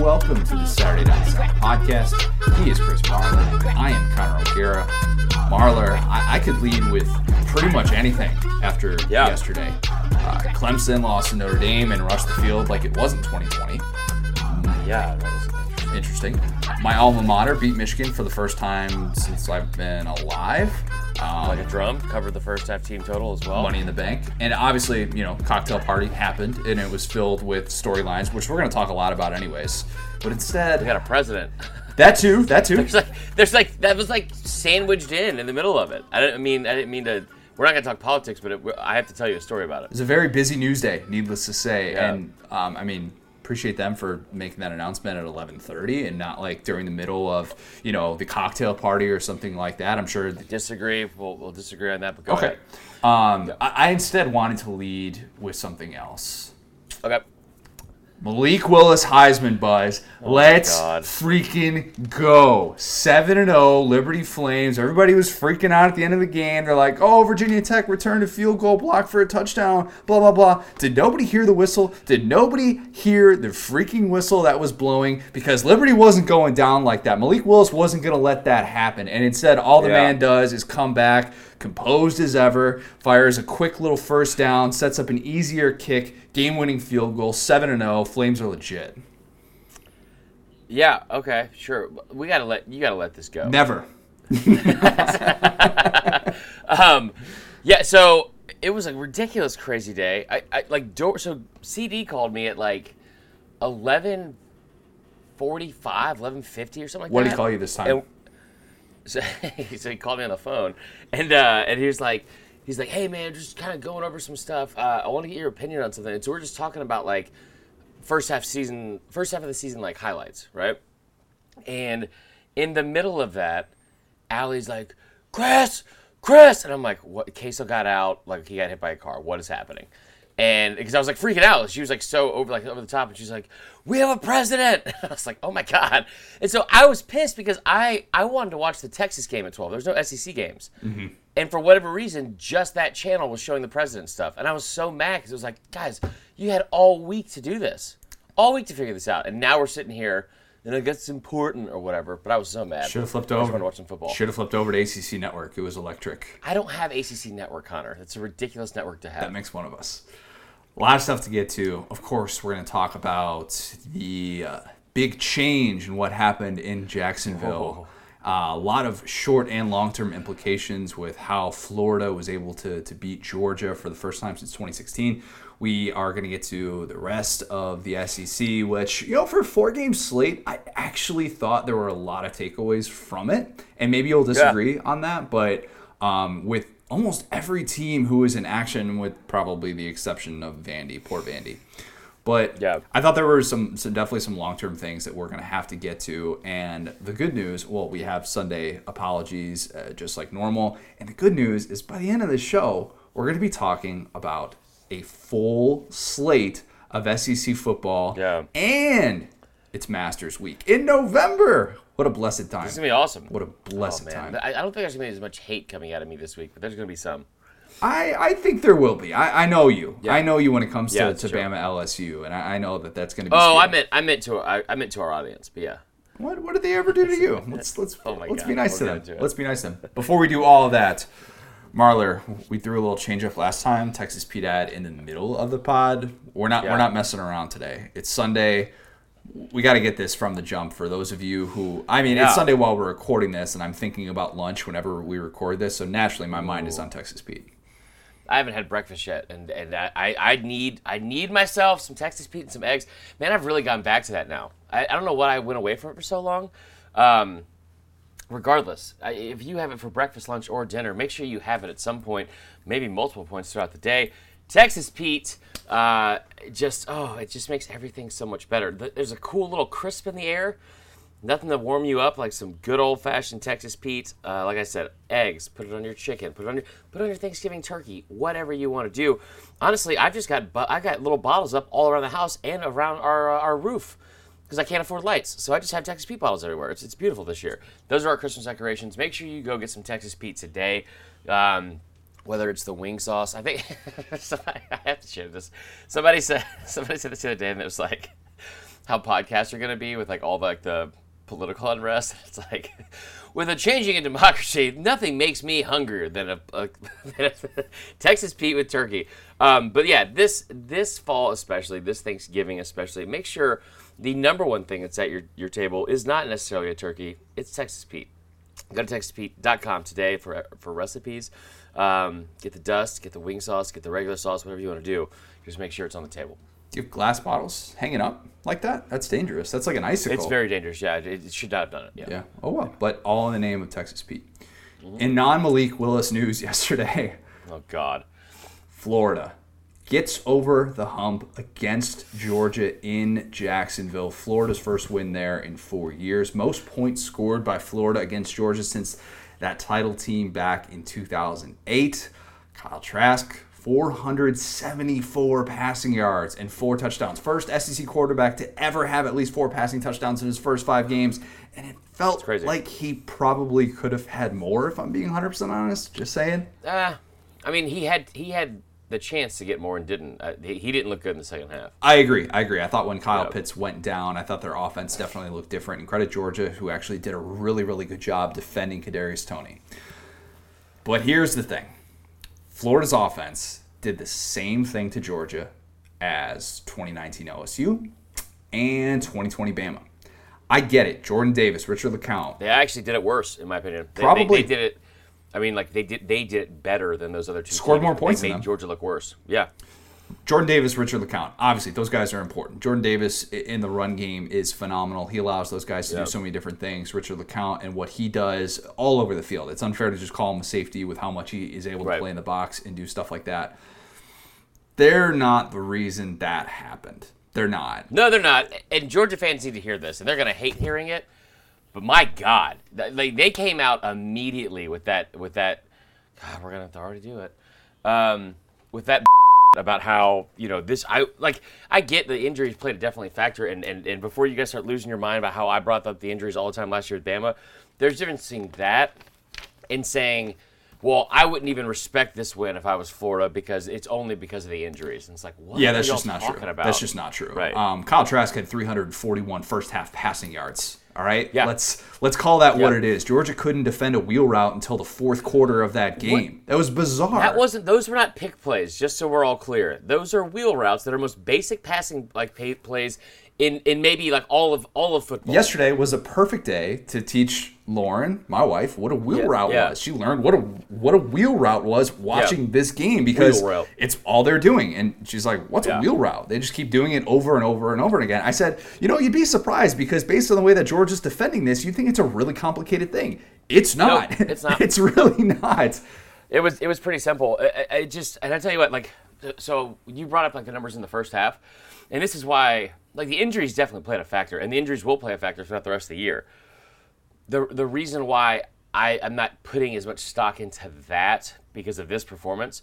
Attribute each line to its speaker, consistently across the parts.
Speaker 1: welcome to the Saturday Down South podcast. He is Chris Marler. I am Connor O'Gara. Marlar, I, I could lead with pretty much anything after
Speaker 2: Yeah.
Speaker 1: yesterday. Uh, Clemson lost to Notre Dame and rushed the field like it wasn't 2020.
Speaker 2: Yeah, that was
Speaker 1: Interesting. My alma mater beat Michigan for the first time since I've been alive.
Speaker 2: Like a drum. Covered the first half team total as well.
Speaker 1: Money in the Bank. And obviously, you know, cocktail party happened and it was filled with storylines, which we're going to talk a lot about anyways. But instead, We
Speaker 2: got a president.
Speaker 1: that too, that too.
Speaker 2: There's like, there's like that was like sandwiched in in the middle of it. I didn't mean, I didn't mean to. We're not gonna talk politics, but it, I have to tell you a story about
Speaker 1: It
Speaker 2: it.
Speaker 1: was a very busy news day, needless to say.
Speaker 2: Yeah.
Speaker 1: And um, I mean, appreciate them for making that announcement at 11:30 and not like during the middle of, you know, the cocktail party or something like that. I'm sure
Speaker 2: Disagree. We'll, we'll disagree on that. But go
Speaker 1: Okay.
Speaker 2: ahead.
Speaker 1: Um, I, I instead wanted to lead with something else.
Speaker 2: Okay.
Speaker 1: Malik Willis Heisman buzz. Oh Let's
Speaker 2: Oh
Speaker 1: freaking go. 7 and 0 Liberty Flames. Everybody was freaking out at the end of the game. They're like, "Oh, Virginia Tech returned a field goal block for a touchdown." Blah blah blah. Did nobody hear the whistle? Did nobody hear the freaking whistle that was blowing because Liberty wasn't going down like that. Malik Willis wasn't going to let that happen. And instead all the
Speaker 2: Yeah.
Speaker 1: man does is come back composed as ever, fires a quick little first down, sets up an easier kick, game-winning field goal, 7 and 0. Flames are legit.
Speaker 2: Yeah. Okay. Sure. We gotta let you gotta let this go.
Speaker 1: Never.
Speaker 2: Um, yeah. So it was a ridiculous, crazy day. I, I like door. So CD called me at like eleven forty-five, eleven fifty, or something like
Speaker 1: What
Speaker 2: that.
Speaker 1: What did he call you this time?
Speaker 2: And so, so he called me on the phone, and uh, and he was like, he's like, hey man, just kind of going over some stuff. Uh, I want to get your opinion on something. And so we're just talking about like first half season, first half of the season, like highlights, right? And in the middle of that, Allie's like, Chris, Chris, and I'm like, what? Queso got out, like he got hit by a car. What is happening? And because I was like freaking out, she was like so over like over the top, and she's like, "We have a president." I was like, "Oh my god!" And so I was pissed because I I wanted to watch the Texas game at 12. There's no SEC games, and for whatever reason, just that channel was showing the president stuff, and I was so mad because it was like, guys, you had all week to do this, all week to figure this out, and now we're sitting here, and it gets important or whatever. But I was so mad.
Speaker 1: Should have flipped over.
Speaker 2: to watch some football.
Speaker 1: Should have flipped over to ACC Network. It was electric.
Speaker 2: I don't have ACC network, Connor. That's a ridiculous network to have.
Speaker 1: That makes one of us. A lot of stuff to get to. Of course, we're going to talk about the uh, big change and what happened in Jacksonville. Uh, a lot of short and long term implications with how Florida was able to, to beat Georgia for the first time since 2016. We are going to get to the rest of the SEC, which, you know, for a four game slate, I actually thought there were a lot of takeaways from it. And maybe you'll disagree on that, but um, with almost every team who is in action, with probably the exception of Vandy, poor Vandy. But
Speaker 2: Yeah.
Speaker 1: I thought there were some, some definitely some long term things that we're going to have to get to. And the good news, well, we have Sunday apologies uh, just like normal. And the good news is by the end of the show, we're going to be talking about a full slate of SEC football.
Speaker 2: Yeah.
Speaker 1: And it's Masters Week in November. What a blessed time.
Speaker 2: It's gonna be awesome.
Speaker 1: What a blessed
Speaker 2: oh, man.
Speaker 1: time.
Speaker 2: I, I don't think there's gonna be as much hate coming out of me this week, but there's gonna be some.
Speaker 1: I, I think there will be. I, I know you.
Speaker 2: Yeah.
Speaker 1: I know you when it comes
Speaker 2: Yeah,
Speaker 1: to, to. Bama LSU, and I, I know that that's going to be.
Speaker 2: Oh, I meant I meant to I, I meant to our audience, but yeah.
Speaker 1: What, what did they ever do to you? Let's let's
Speaker 2: Oh
Speaker 1: let's
Speaker 2: God,
Speaker 1: be nice to
Speaker 2: we'll
Speaker 1: them.
Speaker 2: get into it.
Speaker 1: Let's be nice to them. Before we do all of that, Marler, we threw a little change up last time. Texas Pete ad in the middle of the pod. We're not
Speaker 2: Yeah.
Speaker 1: we're not messing around today. It's Sunday. We got to get this from the jump for those of you who. I mean,
Speaker 2: Yeah.
Speaker 1: it's Sunday while we're recording this, and I'm thinking about lunch whenever we record this. So naturally, my mind is on Texas Pete.
Speaker 2: I haven't had breakfast yet, and and I, I need I need myself some Texas Pete and some eggs. Man, I've really gone back to that now. I, I don't know what I went away from it for so long. Um, regardless, if you have it for breakfast, lunch, or dinner, make sure you have it at some point, maybe multiple points throughout the day. Texas Pete, uh, just oh, it just makes everything so much better. There's a cool little crisp in the air. Nothing to warm you up like some good old fashioned Texas Pete. Uh, like I said, eggs. Put it on your chicken. Put it on your put it on your Thanksgiving turkey. Whatever you want to do. Honestly, I've just got bu- I got little bottles up all around the house and around our uh, our roof because I can't afford lights. So I just have Texas Pete bottles everywhere. It's, it's beautiful this year. Those are our Christmas decorations. Make sure you go get some Texas Pete today. Um, whether it's the wing sauce, I think somebody, I have to share this. Somebody said somebody said this the other day, and it was like, how podcasts are going to be with like all the, like the political unrest. It's like with a changing in democracy, nothing makes me hungrier than a, a, than a Texas Pete with turkey. Um, but yeah, this this fall especially, this Thanksgiving especially, make sure the number one thing that's at your, your table is not necessarily a turkey. It's Texas Pete. Go to TexasPete.com today for for recipes. Um, get the dust, get the wing sauce, get the regular sauce, whatever you want to do. Just make sure it's on the table.
Speaker 1: Do you have glass bottles hanging up like that? That's dangerous. That's like an icicle.
Speaker 2: It's very dangerous. Yeah, it, it should not have done it. Yeah.
Speaker 1: Yeah. Oh well. But all in the name of Texas Pete. Mm-hmm. In non Malik Willis news yesterday,
Speaker 2: Oh God.
Speaker 1: Florida gets over the hump against Georgia in Jacksonville. Florida's first win there in four years. Most points scored by Florida against Georgia since that title team back in 2008. Kyle Trask, 474 passing yards and four touchdowns. First SEC quarterback to ever have at least four passing touchdowns in his first five games. And it felt like he probably could have had more, if I'm being 100% honest. Just saying.
Speaker 2: Uh, I mean, he had he had the chance to get more and didn't. Uh, he, he didn't look good in the second half.
Speaker 1: I agree. I agree. I thought when Kyle
Speaker 2: Yep.
Speaker 1: Pitts went down, I thought their offense definitely looked different. And credit Georgia, who actually did a really, really good job defending Kadarius Toney. But here's the thing: Florida's offense did the same thing to Georgia as 2019 OSU and 2020 Bama. I get it. Jordan Davis, Richard LeCounte.
Speaker 2: They actually did it worse, in my opinion. They,
Speaker 1: Probably.
Speaker 2: they, they did it. I mean, like they did they did it better than those other two.
Speaker 1: Scored
Speaker 2: teams.
Speaker 1: more points
Speaker 2: They
Speaker 1: than
Speaker 2: made. Georgia look worse. Yeah.
Speaker 1: Jordan Davis, Richard LeCounte. Obviously, those guys are important. Jordan Davis in the run game is phenomenal. He allows those guys to
Speaker 2: Yeah.
Speaker 1: do so many different things. Richard LeCounte and what he does all over the field. It's unfair to just call him a safety with how much he is able to
Speaker 2: Right.
Speaker 1: play in the box and do stuff like that. They're not the reason that happened. They're not.
Speaker 2: No, they're not. And Georgia fans need to hear this, and they're gonna hate hearing it. But my God, th- they they came out immediately with that with that. God, we're gonna have to already do it. Um, with that about how you know this. I like. I get the injuries played a definitely factor, and, and and before you guys start losing your mind about how I brought up the injuries all the time last year with Bama, there's a difference between that and saying. Well, I wouldn't even respect this win if I was Florida because it's only because of the injuries. And it's like, what
Speaker 1: Yeah, that's just not true.
Speaker 2: About?
Speaker 1: That's just not true.
Speaker 2: Right.
Speaker 1: Um, Kyle Trask had 341 first half passing yards. All right.
Speaker 2: Yeah.
Speaker 1: Let's let's call that what it is. Georgia couldn't defend a wheel route until the fourth quarter of that game. That was bizarre.
Speaker 2: That wasn't. Those were not pick plays. Just so we're all clear, those are wheel routes that are most basic passing like pay, plays in in maybe like all of all of football.
Speaker 1: Yesterday was a perfect day to teach Lauren, my wife, what a wheel
Speaker 2: Yeah,
Speaker 1: route
Speaker 2: yeah.
Speaker 1: was. She learned what a what a wheel route was watching this game because it's all they're doing. And she's like, "What's a wheel route?" They just keep doing it over and over and over and again. I said, "You know, you'd be surprised because based on the way that George is defending this, you think it's a really complicated thing. It's not.
Speaker 2: it's not.
Speaker 1: it's really not."
Speaker 2: It was it was pretty simple. I, I- I just and I tell you what, like, so you brought up like the numbers in the first half, and this is why like the injuries definitely played a factor, and the injuries will play a factor throughout the rest of the year. The the reason why I am not putting as much stock into that because of this performance,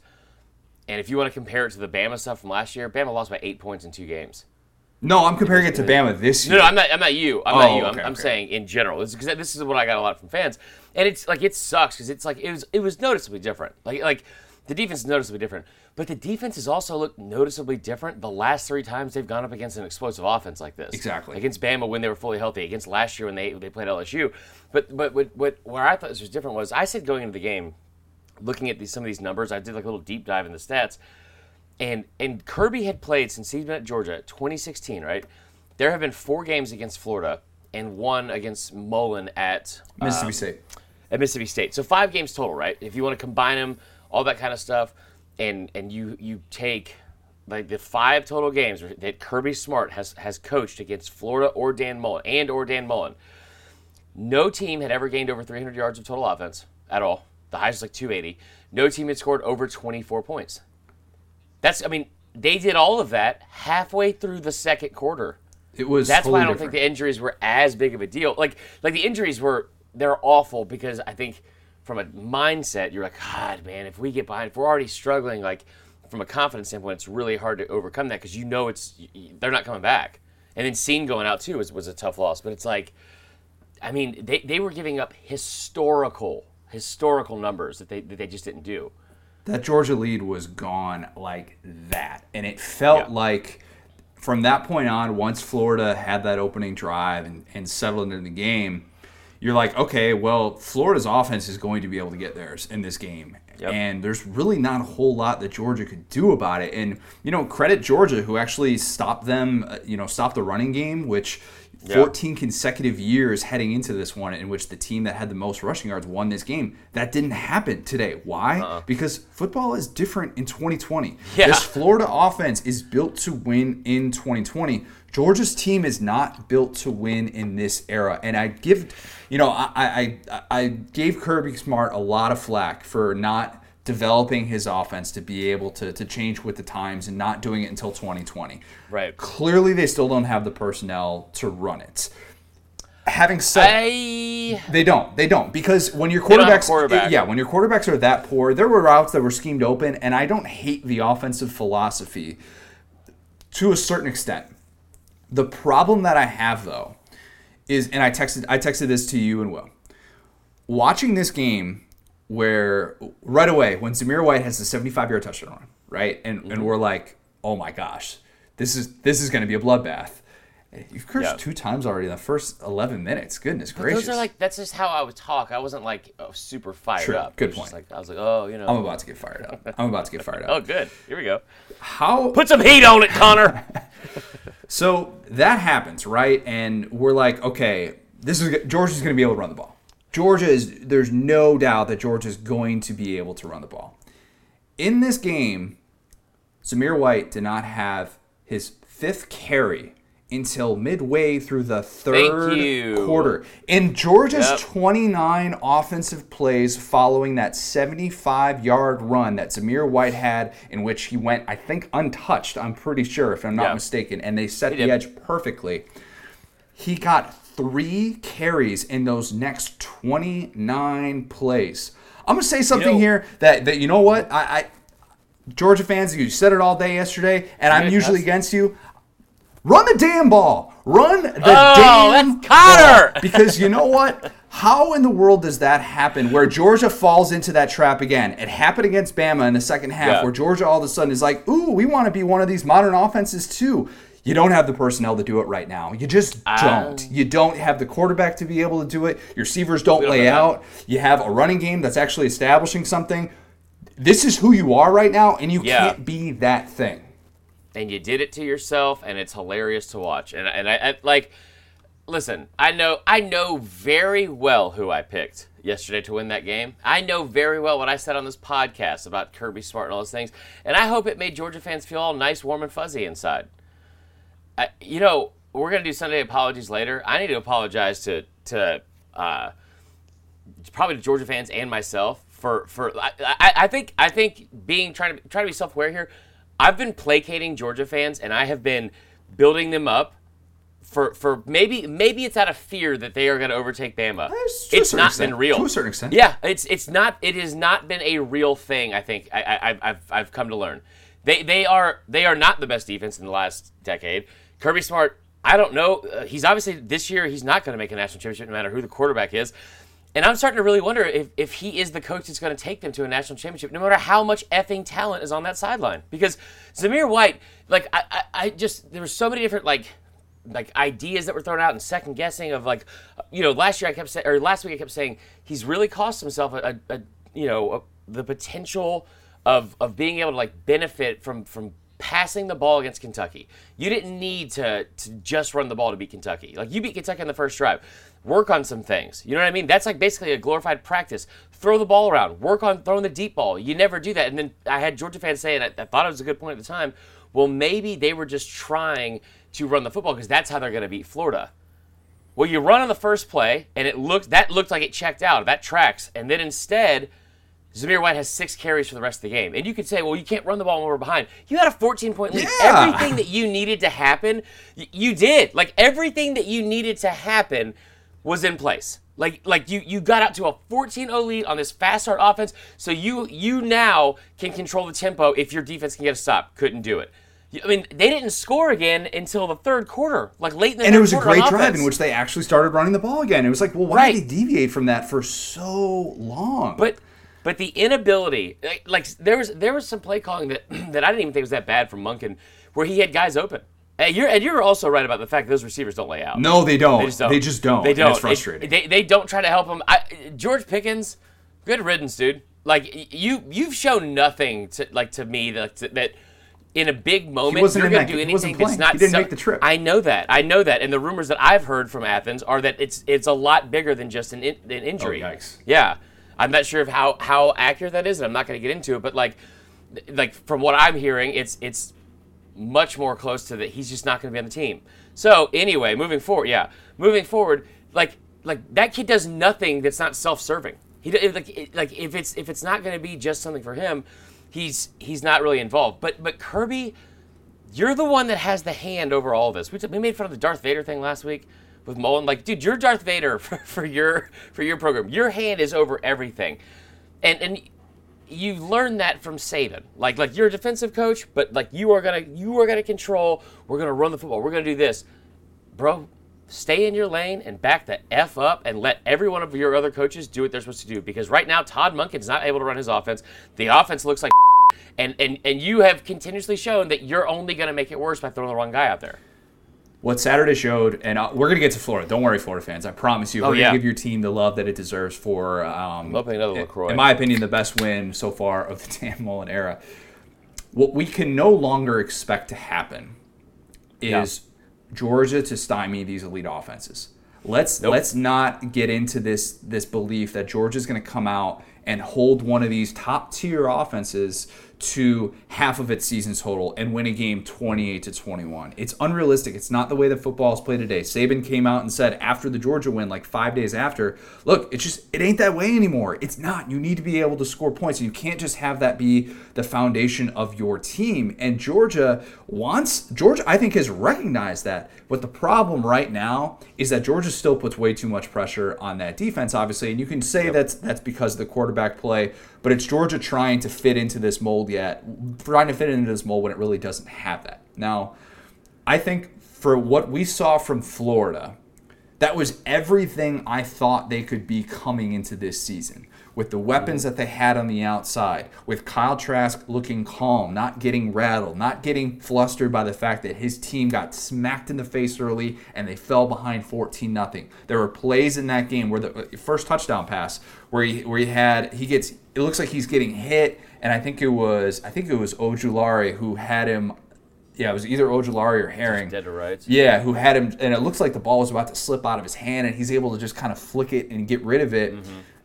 Speaker 2: and if you want to compare it to the Bama stuff from last year, Bama lost by eight points in two games.
Speaker 1: No, I'm comparing it to Bama this year.
Speaker 2: No, no, I'm not. I'm not you. I'm
Speaker 1: Oh,
Speaker 2: not you. I'm,
Speaker 1: okay,
Speaker 2: I'm
Speaker 1: okay.
Speaker 2: saying in general. This because this is what I got a lot from fans, and it's like it sucks because it's like it was it was noticeably different. Like like the defense is noticeably different, but the defense has also looked noticeably different the last three times they've gone up against an explosive offense like this.
Speaker 1: Exactly.
Speaker 2: against Bama when they were fully healthy, against last year when they they played LSU. But but what what where I thought this was different was I said going into the game, looking at these, some of these numbers, I did like a little deep dive in the stats and and Kirby had played since he's been at Georgia, 2016, right? There have been four games against Florida and one against Mullen at
Speaker 1: Mississippi
Speaker 2: um,
Speaker 1: State.
Speaker 2: at Mississippi State. So five games total, right? If you want to combine them, all that kind of stuff, and and you you take like the five total games that Kirby Smart has has coached against Florida or Dan Mullen and or Dan Mullen. No team had ever gained over 300 yards of total offense at all. The highest was like 280. No team had scored over 24 points. That's I mean they did all of that halfway through the second quarter.
Speaker 1: It was.
Speaker 2: That's why I don't
Speaker 1: different.
Speaker 2: think the injuries were as big of a deal. Like like the injuries were they're awful because I think from a mindset you're like God man if we get behind if we're already struggling like from a confidence standpoint it's really hard to overcome that because you know it's they're not coming back. And then Scene going out too was, was a tough loss, but it's like I mean they, they were giving up historical historical numbers that they that they just didn't do.
Speaker 1: that Georgia lead was gone like that, and it felt
Speaker 2: Yeah.
Speaker 1: like from that point on, once Florida had that opening drive and, and settled into the game, you're like, okay, well, Florida's offense is going to be able to get theirs in this game.
Speaker 2: Yep.
Speaker 1: And there's really not a whole lot that Georgia could do about it. And, you know, credit Georgia, who actually stopped them, uh, you know, stopped the running game, which 14 consecutive years heading into this one in which the team that had the most rushing yards won this game. That didn't happen today. Why?
Speaker 2: Uh-uh.
Speaker 1: Because football is different in 2020.
Speaker 2: Yeah.
Speaker 1: This Florida offense is built to win in 2020. Georgia's team is not built to win in this era. And I give, you know, I I, I gave Kirby Smart a lot of flack for not developing his offense to be able to, to change with the times and not doing it until 2020.
Speaker 2: Right.
Speaker 1: Clearly, they still don't have the personnel to run it. Having said
Speaker 2: I
Speaker 1: they don't. They don't because when your
Speaker 2: don't have a
Speaker 1: quarterbacks,
Speaker 2: quarterback.
Speaker 1: yeah, when your quarterbacks are that poor, there were routes that were schemed open, and I don't hate the offensive philosophy to a certain extent. The problem that I have though is, and I texted, I texted this to you and Will. Watching this game, where right away when Zamir White has the 75 yard touchdown run, right, and
Speaker 2: Mm-hmm.
Speaker 1: and we're like, oh my gosh, this is this is going to be a bloodbath. You've cursed
Speaker 2: Yeah.
Speaker 1: two times already in the first 11 minutes. Goodness gracious.
Speaker 2: those are like that's just how I would talk. I wasn't like oh, super fired
Speaker 1: True.
Speaker 2: up.
Speaker 1: Good
Speaker 2: It was just
Speaker 1: point.
Speaker 2: Like I was like, oh, you know.
Speaker 1: I'm about to get fired up. I'm about to get fired up.
Speaker 2: oh, good. Here we go.
Speaker 1: How
Speaker 2: Put some heat on it, Connor.
Speaker 1: so that happens, right? And we're like, okay, this is Georgia's going to be able to run the ball. Georgia is there's no doubt that Georgia is going to be able to run the ball. In this game, Zamir White did not have his fifth carry until midway through the third quarter. In Georgia's
Speaker 2: Yep.
Speaker 1: 29 offensive plays following that 75 yard run that Zamir White had, in which he went, I think, untouched, I'm pretty sure, if I'm not
Speaker 2: Yeah.
Speaker 1: mistaken, and they set
Speaker 2: He
Speaker 1: the
Speaker 2: did.
Speaker 1: edge perfectly. He got three carries in those next 29 plays. I'm gonna say something
Speaker 2: know-
Speaker 1: here that that you know what I, I Georgia fans, you said it all day yesterday, and I'm usually against you. Run the damn ball. Run the
Speaker 2: Oh,
Speaker 1: damn
Speaker 2: that's Connor!
Speaker 1: ball. Because you know what? How in the world does that happen where Georgia falls into that trap again? It happened against Bama in the second half
Speaker 2: Yeah.
Speaker 1: where Georgia all of a sudden is like, ooh, we want to be one of these modern offenses too. You don't have the personnel to do it right now. You just um, don't. you don't have the quarterback to be able to do it. Your receivers don't
Speaker 2: don't
Speaker 1: lay out. You have a running game that's actually establishing something. This is who you are right now, and you
Speaker 2: Yeah.
Speaker 1: can't be that thing.
Speaker 2: And you did it to yourself, and it's hilarious to watch. And and I, I like, listen, I know I know very well who I picked yesterday to win that game. I know very well what I said on this podcast about Kirby Smart and all those things, and I hope it made Georgia fans feel all nice, warm, and fuzzy inside. I, you know, we're gonna do Sunday apologies later. I need to apologize to to uh, probably to Georgia fans and myself for for I, I, I think I think being trying to trying to be self aware here. I've been placating Georgia fans and I have been building them up for for maybe maybe it's out of fear that they are going to overtake Bama.
Speaker 1: To
Speaker 2: It's not
Speaker 1: extent.
Speaker 2: been real
Speaker 1: To a certain extent.
Speaker 2: Yeah, it's it's not it has not been a real thing. I think I, I I've- I've I've come to learn. They they are they are not the best defense in the last decade. Kirby Smart, I don't know. Uh, he's obviously this year he's not going to make a national championship no matter who the quarterback is. And I'm starting to really wonder if, if he is the coach that's going to take them to a national championship, no matter how much effing talent is on that sideline. Because Zamir White, like I, I, I just there were so many different like like ideas that were thrown out and second guessing of like you know last year I kept saying or last week I kept saying he's really cost himself a, a, you know a, the potential of of being able to like benefit from from passing the ball against Kentucky. You didn't need to to just run the ball to beat Kentucky. Like you beat Kentucky on the first drive. Work on some things. You know what I mean? That's like basically a glorified practice. Throw the ball around. Work on throwing the deep ball. You never do that. And then I had Georgia fans saying, I, I thought it was a good point at the time. Well, maybe they were just trying to run the football because that's how they're going to beat Florida. Well, you run on the first play, and it looked that looked like it checked out. That tracks, and then instead, Zamir White has six carries for the rest of the game. And you could say, well, you can't run the ball when we're behind. You had a 14 point lead.
Speaker 1: Yeah.
Speaker 2: Everything that you needed to happen, y- you did. Like everything that you needed to happen was in place. Like like you you got out to a 14-0 lead on this fast start offense. So you you now can control the tempo if your defense can get a stop. Couldn't do it. I mean, they didn't score again until the third quarter, like late in the
Speaker 1: And it was a great drive in which they actually started running the ball again. It was like, well, why
Speaker 2: Right.
Speaker 1: did they deviate from that for so long?
Speaker 2: But but the inability, like, like there was there was some play calling that that I didn't even think was that bad from Monken, where he had guys open. And you're and you're also right about the fact that those receivers don't lay out.
Speaker 1: No, they don't.
Speaker 2: They just don't.
Speaker 1: They just don't.
Speaker 2: They don't.
Speaker 1: it's frustrating.
Speaker 2: They, they, they don't try to help him. I, George Pickens, good riddance, dude. Like you you've shown nothing to like to me that that in a big moment you're
Speaker 1: in
Speaker 2: going to do anything that's not
Speaker 1: He didn't
Speaker 2: so-
Speaker 1: make the trip.
Speaker 2: I know that. I know that. And the rumors that I've heard from Athens are that it's it's a lot bigger than just an, in, an oh, injury.
Speaker 1: Oh, yikes.
Speaker 2: Yeah. I'm not sure of how how accurate that is and I'm not going to get into it, but like like from what I'm hearing, it's it's much more close to that he's just not going to be on the team. So anyway, moving forward, yeah, moving forward, like like that kid does nothing that's not self-serving. He like like if it's if it's not going to be just something for him, he's he's not really involved. But but Kirby, you're the one that has the hand over all this. We, t- we made fun of the Darth Vader thing last week with Mullen. Like, dude, you're Darth Vader for, for your for your program. Your hand is over everything, and and you learn that from Saban. Like like you're a defensive coach, but like you are gonna you are gonna control. We're gonna run the football. We're gonna do this, bro. Stay in your lane and back the f up, and let every one of your other coaches do what they're supposed to do. Because right now, Todd Monken's not able to run his offense. The offense looks like, and and and you have continuously shown that you're only gonna make it worse by throwing the wrong guy out there.
Speaker 1: What Saturday showed, and uh, we're gonna get to Florida. Don't worry, Florida fans. I promise you, we're
Speaker 2: Oh, yeah.
Speaker 1: gonna give your team the love that it deserves for. Um,
Speaker 2: another
Speaker 1: in-. In my opinion, the best win so far of the Dan Mullen era. What we can no longer expect to happen is Georgia to stymie these elite offenses. Let's
Speaker 2: Nope.
Speaker 1: let's not get into this this belief that Georgia's going to come out and hold one of these top tier offenses to half of its season total and win a game 28 to 21. It's unrealistic. It's not the way that football is played today. Saban came out and said after the Georgia win, like five days after, look, it's just it ain't that way anymore. It's not. You need to be able to score points, and you can't just have that be the foundation of your team. And Georgia wants Georgia, I think, has recognized that. But the problem right now is that Georgia still puts way too much pressure on that defense, obviously, and you can say that's that's because of the quarterback play. But it's Georgia trying to fit into this mold yet, trying to fit into this mold when it really doesn't have that. Now, I think for what we saw from Florida, that was everything I thought they could be coming into this season. With the weapons that they had on the outside, with Kyle Trask looking calm, not getting rattled, not getting flustered by the fact that his team got smacked in the face early and they fell behind 14 nothing. There were plays in that game where the uh, first touchdown pass where he where he had he gets it looks like he's getting hit and I think it was I think it was Ojulari who had him yeah, it was either Ojulari or Herring.
Speaker 2: Dead to rights.
Speaker 1: Yeah, who had him, and it looks like the ball was about to slip out of his hand, and he's able to just kind of flick it and get rid of it.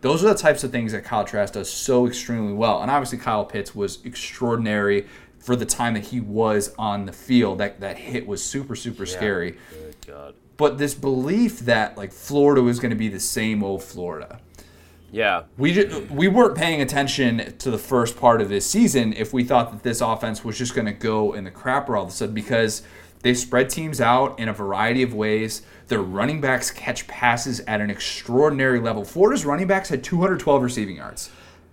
Speaker 1: Those are the types of things that Kyle Trask does so extremely well. And obviously, Kyle Pitts was extraordinary for the time that he was on the field. That that hit was super super scary.
Speaker 2: Good God.
Speaker 1: But this belief that like Florida was going to be the same old Florida.
Speaker 2: Yeah.
Speaker 1: We just, we weren't paying attention to the first part of this season if we thought that this offense was just going to go in the crapper all of a sudden because they spread teams out in a variety of ways. Their running backs catch passes at an extraordinary level. Florida's running backs had 212 receiving yards.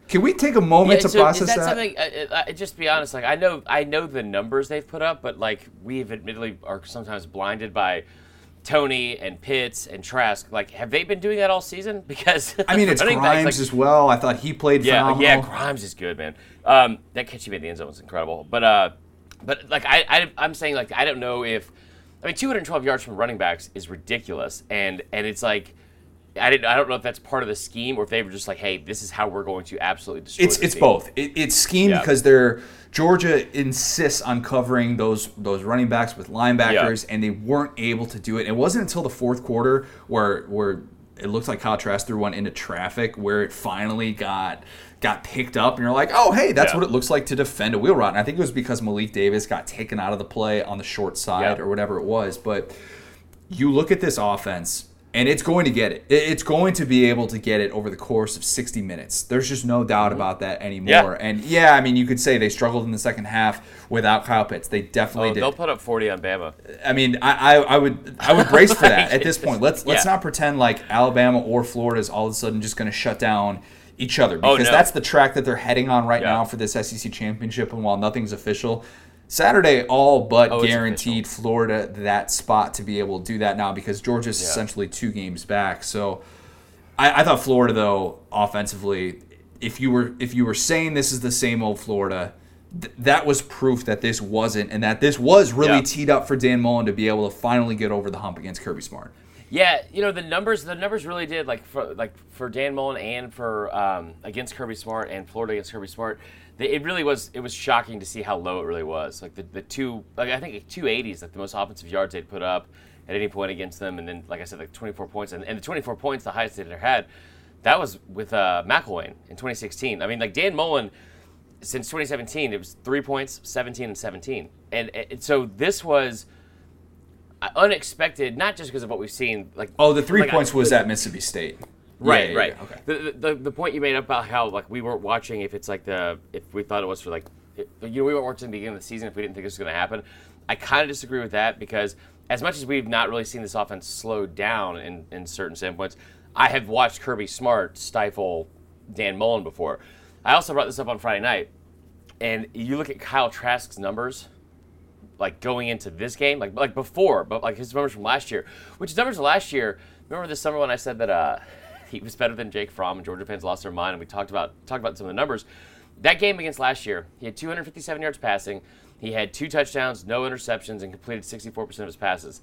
Speaker 1: Can we take a moment
Speaker 2: Yeah,
Speaker 1: to
Speaker 2: so
Speaker 1: process
Speaker 2: is that, something? Uh, uh, just be honest. Like I know, I know the numbers they've put up, but like we've admittedly are sometimes blinded by Toney and Pitts and Trask. Like, have they been doing that all season? Because
Speaker 1: I mean, it's Grimes
Speaker 2: backs, like,
Speaker 1: as well. I thought he played
Speaker 2: yeah,
Speaker 1: phenomenal.
Speaker 2: yeah. Grimes is good, man. Um, that catch he made in the end zone was incredible. But uh, but like I, I I'm saying like I don't know if I mean 212 yards from running backs is ridiculous, and and it's like. I didn't. I don't know if that's part of the scheme or if they were just like, "Hey, this is how we're going to absolutely destroy."
Speaker 1: It's it's
Speaker 2: team.
Speaker 1: both. It, it's scheme
Speaker 2: Yeah.
Speaker 1: because they're Georgia insists on covering those those running backs with linebackers, and they weren't able to do it. It wasn't until the fourth quarter where where it looked like Kyle Trask threw one into traffic where it finally got got picked up, and you're like, oh hey, that's
Speaker 2: Yeah.
Speaker 1: what it looks like to defend a wheel route. And I think it was because Malik Davis got taken out of the play on the short side
Speaker 2: Yeah.
Speaker 1: or whatever it was, but you look at this offense and it's going to get it. It- It's going to be able to get it over the course of 60 minutes. There's just no doubt about that anymore.
Speaker 2: Mm-hmm. Yeah.
Speaker 1: And yeah, I mean, you could say they struggled in the second half without Kyle Pitts. They definitely
Speaker 2: Oh,
Speaker 1: did.
Speaker 2: they'll put up 40 on Bama.
Speaker 1: I mean, I, I, I would I would brace for that at this point. Let's let's
Speaker 2: Yeah.
Speaker 1: not pretend like Alabama or Florida is all of a sudden just going to shut down each other
Speaker 2: Oh,
Speaker 1: because
Speaker 2: no.
Speaker 1: that's the track that they're heading on right
Speaker 2: Yeah.
Speaker 1: now for this SEC championship. And while nothing's official, Saturday all but
Speaker 2: Oh,
Speaker 1: guaranteed Florida that spot to be able to do that now because Georgia's
Speaker 2: Yeah.
Speaker 1: essentially two games back. So I, I thought Florida though offensively, if you were if you were saying this is the same old Florida, th- that was proof that this wasn't, and that this was really
Speaker 2: Yeah.
Speaker 1: teed up for Dan Mullen to be able to finally get over the hump against Kirby Smart.
Speaker 2: Yeah, you know the numbers. The numbers really did like for like for Dan Mullen and for um, against Kirby Smart and Florida against Kirby Smart. It really was. It was shocking to see how low it really was. Like the, the two, like I think two eighties, like the most offensive yards they'd put up at any point against them, and then like I said, like twenty four points, and, and the twenty four points, the highest they'd ever had. That was with uh, McElwain in 2016. I mean, like Dan Mullen, since 2017, it was three points, 17 and 17, and, and so this was unexpected, not just because of what we've seen. Like
Speaker 1: Oh, the three
Speaker 2: like, I-
Speaker 1: points was at Mississippi State.
Speaker 2: Right,
Speaker 1: Yeah, yeah,
Speaker 2: right.
Speaker 1: yeah, Okay.
Speaker 2: The, the the point you made about how like we weren't watching if it's like the if we thought it was for like it, you know we weren't watching the beginning of the season if we didn't think this was going to happen. I kind of disagree with that because as much as we've not really seen this offense slow down in in certain standpoints, I have watched Kirby Smart stifle Dan Mullen before. I also brought this up on Friday night, and you look at Kyle Trask's numbers like going into this game, like like before, but like his numbers from last year, which his numbers from last year. Remember this summer when I said that uh, he was better than Jake Fromm and Georgia fans lost their mind, and we talked about talked about some of the numbers. That game against last year, he had 257 yards passing, he had two touchdowns, no interceptions, and completed 64% of his passes.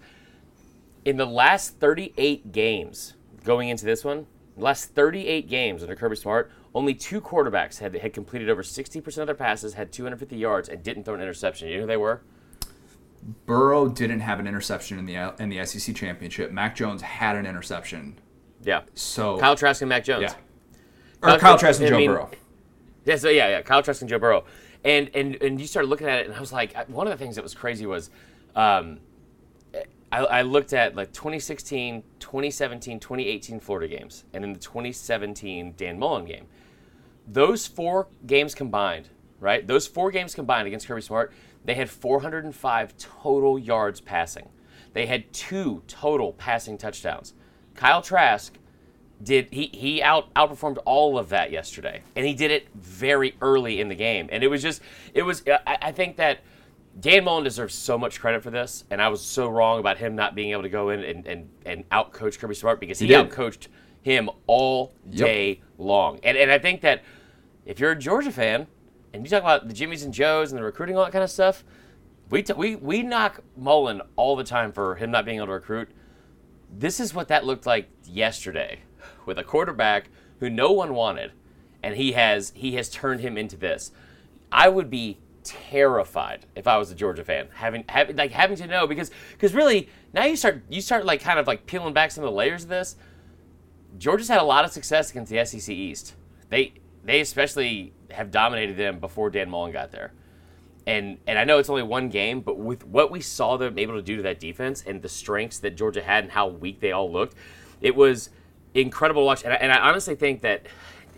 Speaker 2: In the last 38 games going into this one, last 38 games under Kirby Smart, only two quarterbacks had had completed over 60% of their passes, had 250 yards, and didn't throw an interception. You know who they were?
Speaker 1: Burrow didn't have an interception in the in the SEC championship. Mac Jones had an interception.
Speaker 2: Yeah.
Speaker 1: So
Speaker 2: Kyle Trask and Mac Jones.
Speaker 1: yeah, or Kyle Trask and
Speaker 2: I
Speaker 1: Joe
Speaker 2: mean,
Speaker 1: Burrow.
Speaker 2: Yeah, so yeah, yeah, Kyle Trask and Joe Burrow, and and and you started looking at it, and I was like, one of the things that was crazy was, um, I, I looked at like 2016, 2017, 2018 Florida games, and in the 2017 Dan Mullen game, those four games combined, right? Those four games combined against Kirby Smart, they had 405 total yards passing. They had two total passing touchdowns. Kyle Trask did he he out outperformed all of that yesterday, and he did it very early in the game, and it was just it was I, I think that. Dan Mullen deserves so much credit for this, and I was so wrong about him not being able to go in and, and, and outcoach Kirby Smart because he,
Speaker 1: did.
Speaker 2: outcoached him all
Speaker 1: Yep.
Speaker 2: day long. And, and I think that if you're a Georgia fan and you talk about the Jimmies and Joes and the recruiting, all that kind of stuff, we, t- we, we knock Mullen all the time for him not being able to recruit. This is what that looked like yesterday with a quarterback who no one wanted, and he has he has turned him into this. I would be terrified if I was a Georgia fan, having having like having to know because because really now you start you start like kind of like peeling back some of the layers of this. Georgia's had a lot of success against the SEC East. They they especially have dominated them before Dan Mullen got there. And and I know it's only one game, but with what we saw them able to do to that defense and the strengths that Georgia had and how weak they all looked, it was incredible to watch. And I, and I honestly think that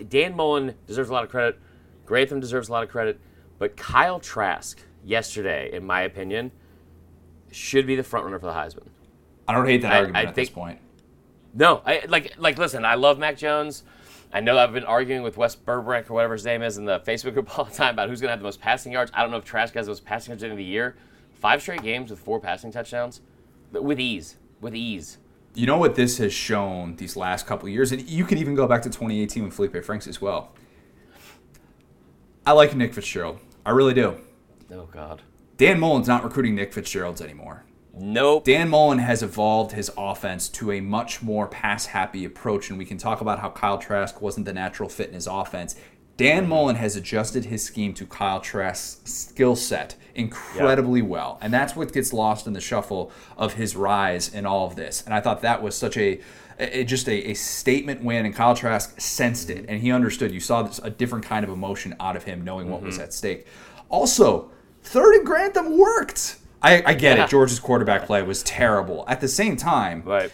Speaker 2: Dan Mullen deserves a lot of credit. Grantham deserves a lot of credit, but Kyle Trask yesterday, in my opinion, should be the front runner for the Heisman.
Speaker 1: I don't hate that
Speaker 2: I-
Speaker 1: argument
Speaker 2: I
Speaker 1: at this point.
Speaker 2: No, I like like listen. I love Mac Jones. I know I've been arguing with Wes Burbrick or whatever his name is in the Facebook group all the time about who's going to have the most passing yards. I don't know if Trask has the most passing yards at the end of the year. Five straight games with four passing touchdowns, with ease, with ease.
Speaker 1: You know what this has shown these last couple of years, and you can even go back to 2018 with Felipe Franks as well. I like Nick Fitzgerald. I really do.
Speaker 2: Oh God.
Speaker 1: Dan Mullen's not recruiting Nick Fitzgerald's anymore.
Speaker 2: Nope.
Speaker 1: Dan Mullen has evolved his offense to a much more pass happy approach, and we can talk about how Kyle Trask wasn't the natural fit in his offense. Dan Mullen has adjusted his scheme to Kyle Trask's skill set incredibly well, and that's what gets lost in the shuffle of his rise in all of this. And I thought that was such a, a just a, a statement win, and Kyle Trask sensed it, mm-hmm. and he understood. You saw this, a different kind of emotion out of him, knowing what was mm-hmm. at stake. Also, third and Grantham worked. I, I get
Speaker 2: Yeah.
Speaker 1: it. Georgia's quarterback play was terrible. At the same time,
Speaker 2: Right.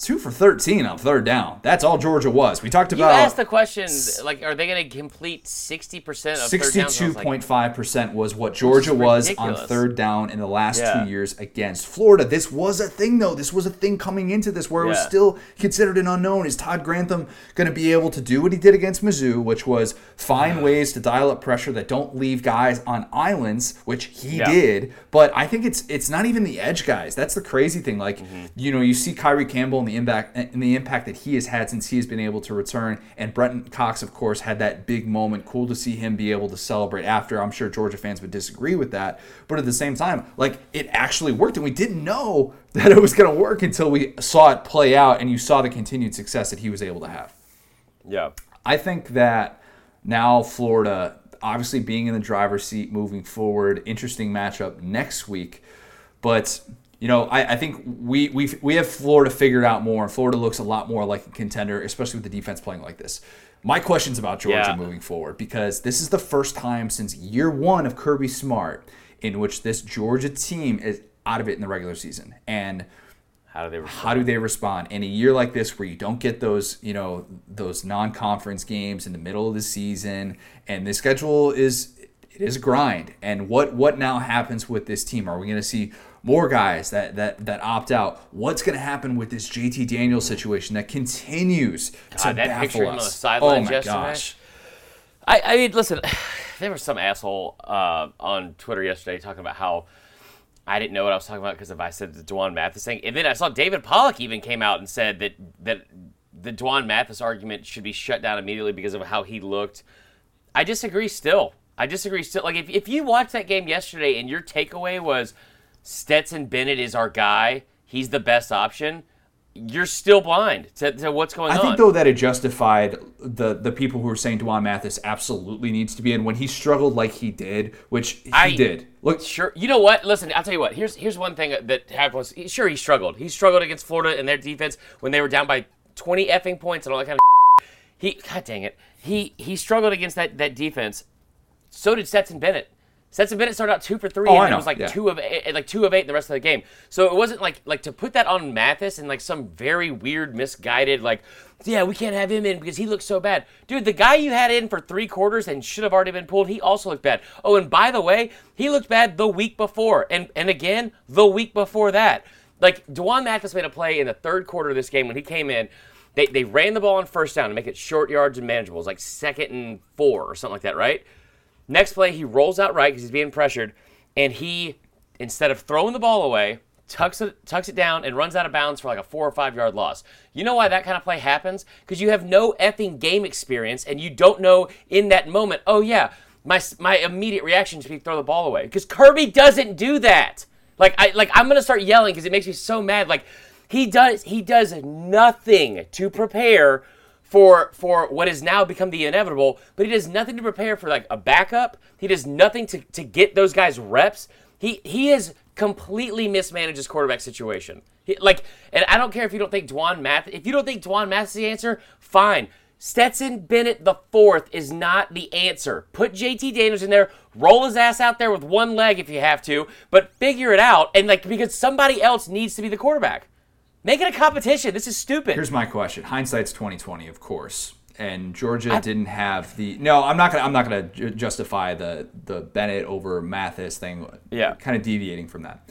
Speaker 1: Two for 13 on third down. That's all Georgia was. We talked about.
Speaker 2: You asked the question like, are they going to complete sixty percent of third downs? I was like,
Speaker 1: 62.5% was what Georgia was on third down in the last
Speaker 2: Yeah.
Speaker 1: two years against Florida. This was a thing, though. This was a thing coming into this where it was still considered an unknown. Is Todd Grantham going to be able to do what he did against Mizzou, which was find ways to dial up pressure that don't leave guys on islands, which he
Speaker 2: Yeah.
Speaker 1: did. But I think it's it's not even the edge guys. That's the crazy thing. Like,
Speaker 2: Mm-hmm.
Speaker 1: you know, you see Kyree Campbell in and the impact and the impact that he has had since he has been able to return. And Brenton Cox, of course, had that big moment. Cool to see him be able to celebrate after. I'm sure Georgia fans would disagree with that, but at the same time, like it actually worked, and we didn't know that it was going to work until we saw it play out, and you saw the continued success that he was able to have.
Speaker 2: Yeah.
Speaker 1: I think that now Florida, obviously being in the driver's seat moving forward, interesting matchup next week. But you know, I, I think we we we have Florida figured out more, and Florida looks a lot more like a contender, especially with the defense playing like this. My question's about Georgia
Speaker 2: Yeah.
Speaker 1: moving forward because this is the first time since year one of Kirby Smart in which this Georgia team is out of it in the regular season, and
Speaker 2: How do they respond?
Speaker 1: how do they respond in a year like this where you don't get those you know those non-conference games in the middle of the season and the schedule is it is a grind and what what now happens with this team are we going to see more guys that that that opt out what's going to happen with this JT Daniels situation that continues to
Speaker 2: that
Speaker 1: baffle
Speaker 2: of him on the
Speaker 1: us oh my
Speaker 2: yesterday.
Speaker 1: gosh
Speaker 2: I, I mean, listen, there was some asshole uh, on Twitter yesterday talking about how I didn't know what I was talking about because if I said the Dwan Mathis thing, and then I saw David Pollack even came out and said that that the Dwan Mathis argument should be shut down immediately because of how he looked. I disagree still. I disagree still. Like if, if you watched that game yesterday and your takeaway was Stetson Bennett is our guy, he's the best option, you're still blind to, to what's going
Speaker 1: I
Speaker 2: on.
Speaker 1: I think though that it justified the the people who were saying Dwan Mathis absolutely needs to be in when he struggled like he did, which he
Speaker 2: I-
Speaker 1: did. Look,
Speaker 2: Sure. You know what? Listen, I'll tell you what. Here's here's one thing that happened. Was, sure, he struggled. He struggled against Florida and their defense when they were down by 20 effing points and all that kind of. He, God dang it, he he struggled against that that defense. So did Stetson Bennett. Stetson Bennett started out two for three,
Speaker 1: Oh,
Speaker 2: and it was like
Speaker 1: yeah.
Speaker 2: two of eight, like two of eight in the rest of the game. So it wasn't like like to put that on Mathis and like some very weird, misguided like, yeah, we can't have him in because he looks so bad, dude. The guy you had in for three quarters and should have already been pulled, he also looked bad. Oh, and by the way, he looked bad the week before, and and again the week before that. Like Dwan Mathis made a play in the third quarter of this game when he came in. They, they ran the ball on first down to make it short yards and manageable. It was like second and four or something like that, right? Next play, he rolls out right because he's being pressured, and he, instead of throwing the ball away, tucks it tucks it down and runs out of bounds for like a four or five yard loss. You know why that kind of play happens? Because you have no effing game experience, and you don't know in that moment. Oh yeah, my my immediate reaction should be throw the ball away because Kirby doesn't do that. Like I like I'm gonna start yelling because it makes me so mad. Like he does he does nothing to prepare for for what has now become the inevitable, but he does nothing to prepare for like a backup. He does nothing to, to get those guys reps. He he has completely mismanaged his quarterback situation. He, like, and I don't care if you don't think Dwan Math. If you don't think Dwan Math is the answer, fine. Stetson Bennett the fourth is not the answer. Put JT Daniels in there, roll his ass out there with one leg if you have to, but figure it out. And like because somebody else needs to be the quarterback. Make it a competition. This is stupid.
Speaker 1: Here's my question. Hindsight's 2020, of course. And Georgia didn't have the No, I'm not going to I'm not going to justify the the Bennett over Mathis thing.
Speaker 2: Yeah.
Speaker 1: Kind of deviating from that.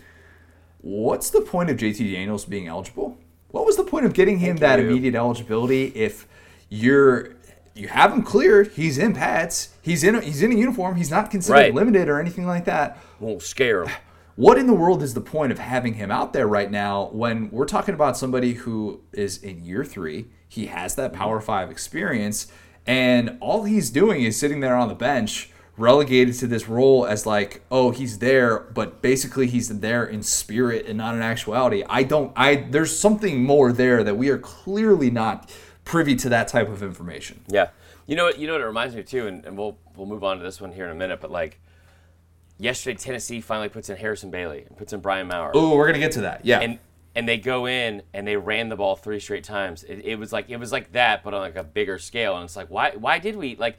Speaker 1: What's the point of JT Daniels being eligible? What was the point of getting him that
Speaker 2: you.
Speaker 1: immediate eligibility if you're you have him cleared, he's in pads, he's in a, he's in a uniform, he's not considered
Speaker 2: Right.
Speaker 1: limited or anything like that.
Speaker 2: Won't scare him.
Speaker 1: What in the world is the point of having him out there right now when we're talking about somebody who is in year three? He has that mm-hmm. Power Five experience, and all he's doing is sitting there on the bench, relegated to this role as like, oh, he's there, but basically he's there in spirit and not in actuality. I don't. I there's something more there that we are clearly not privy to that type of information.
Speaker 2: Yeah. You know what? You know what it reminds me of too, and, and we'll we'll move on to this one here in a minute. But like yesterday, Tennessee finally puts in Harrison Bailey and puts in Brian Maurer,
Speaker 1: Oh, we're gonna get to that. Yeah.
Speaker 2: and and they go in and they ran the ball three straight times. It, it was like it was like that, but on like a bigger scale. And it's like why why did we like?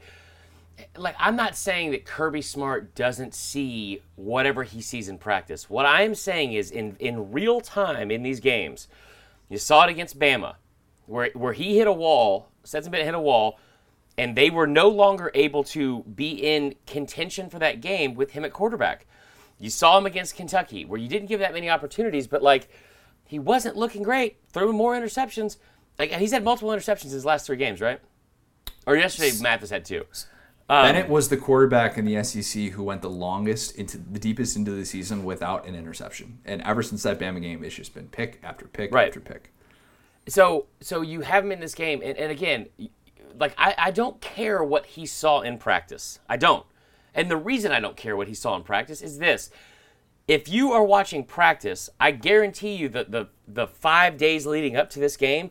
Speaker 2: Like I'm not saying that Kirby Smart doesn't see whatever he sees in practice. What I am saying is in in real time in these games, you saw it against Bama, where where he hit a wall, Stetson Bennett hit a wall, and they were no longer able to be in contention for that game with him at quarterback. You saw him against Kentucky, where you didn't give that many opportunities, but like he wasn't looking great, throwing more interceptions. Like he's had multiple interceptions in his last three games, right? Or yesterday, Mathis had two.
Speaker 1: Bennett um, was the quarterback in the SEC who went the longest into the deepest into the season without an interception. And ever since that Bama game, it's just been pick after pick
Speaker 2: Right.
Speaker 1: after pick.
Speaker 2: so so you have him in this game, and, and again, like I, I don't care what he saw in practice. I don't. And the reason I don't care what he saw in practice is this. If you are watching practice, I guarantee you that the the five days leading up to this game,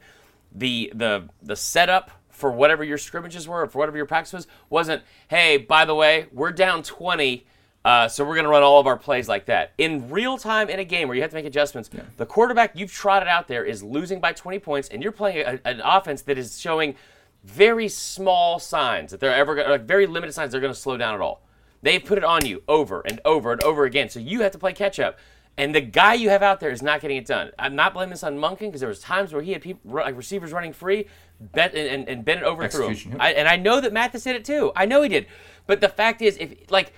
Speaker 2: the the the setup for whatever your scrimmages were, or for whatever your practice was, wasn't, hey, by the way, we're down 20, uh, so we're going to run all of our plays like that. In real time in a game where you have to make adjustments, yeah. the quarterback you've trotted out there is losing by 20 points, and you're playing a, an offense that is showing very small signs that they're ever going like very limited signs they're going to slow down at all. They've put it on you over and over and over again, so you have to play catch up. And the guy you have out there is not getting it done. I'm not blaming this on Monken because there was times where he had people, like receivers running free, bet and, and, and bent it over through him. I, and I know that Mathis did it too. I know he did. But the fact is, if like,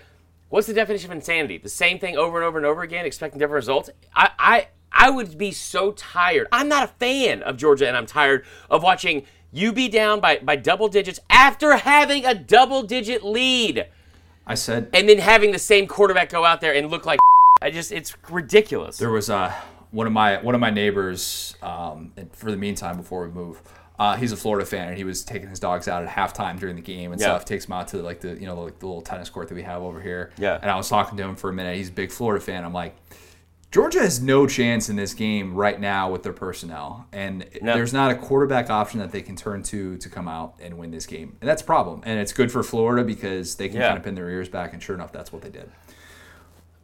Speaker 2: what's the definition of insanity? The same thing over and over and over again, expecting different results. I, I I would be so tired. I'm not a fan of Georgia, and I'm tired of watching you be down by, by double digits after having a double digit lead.
Speaker 1: I said,
Speaker 2: and then having the same quarterback go out there and look like I just it's ridiculous.
Speaker 1: There was uh, one of my one of my neighbors. Um, for the meantime, before we move, uh, he's a Florida fan, and he was taking his dogs out at halftime during the game and yeah. stuff. Takes them out to like the you know like the little tennis court that we have over here.
Speaker 2: Yeah.
Speaker 1: And I was talking to him for a minute. He's a big Florida fan. I'm like, Georgia has no chance in this game right now with their personnel, and no. there's not a quarterback option that they can turn to to come out and win this game, and that's a problem. And it's good for Florida because they can yeah. kind of pin their ears back, and sure enough, that's what they did.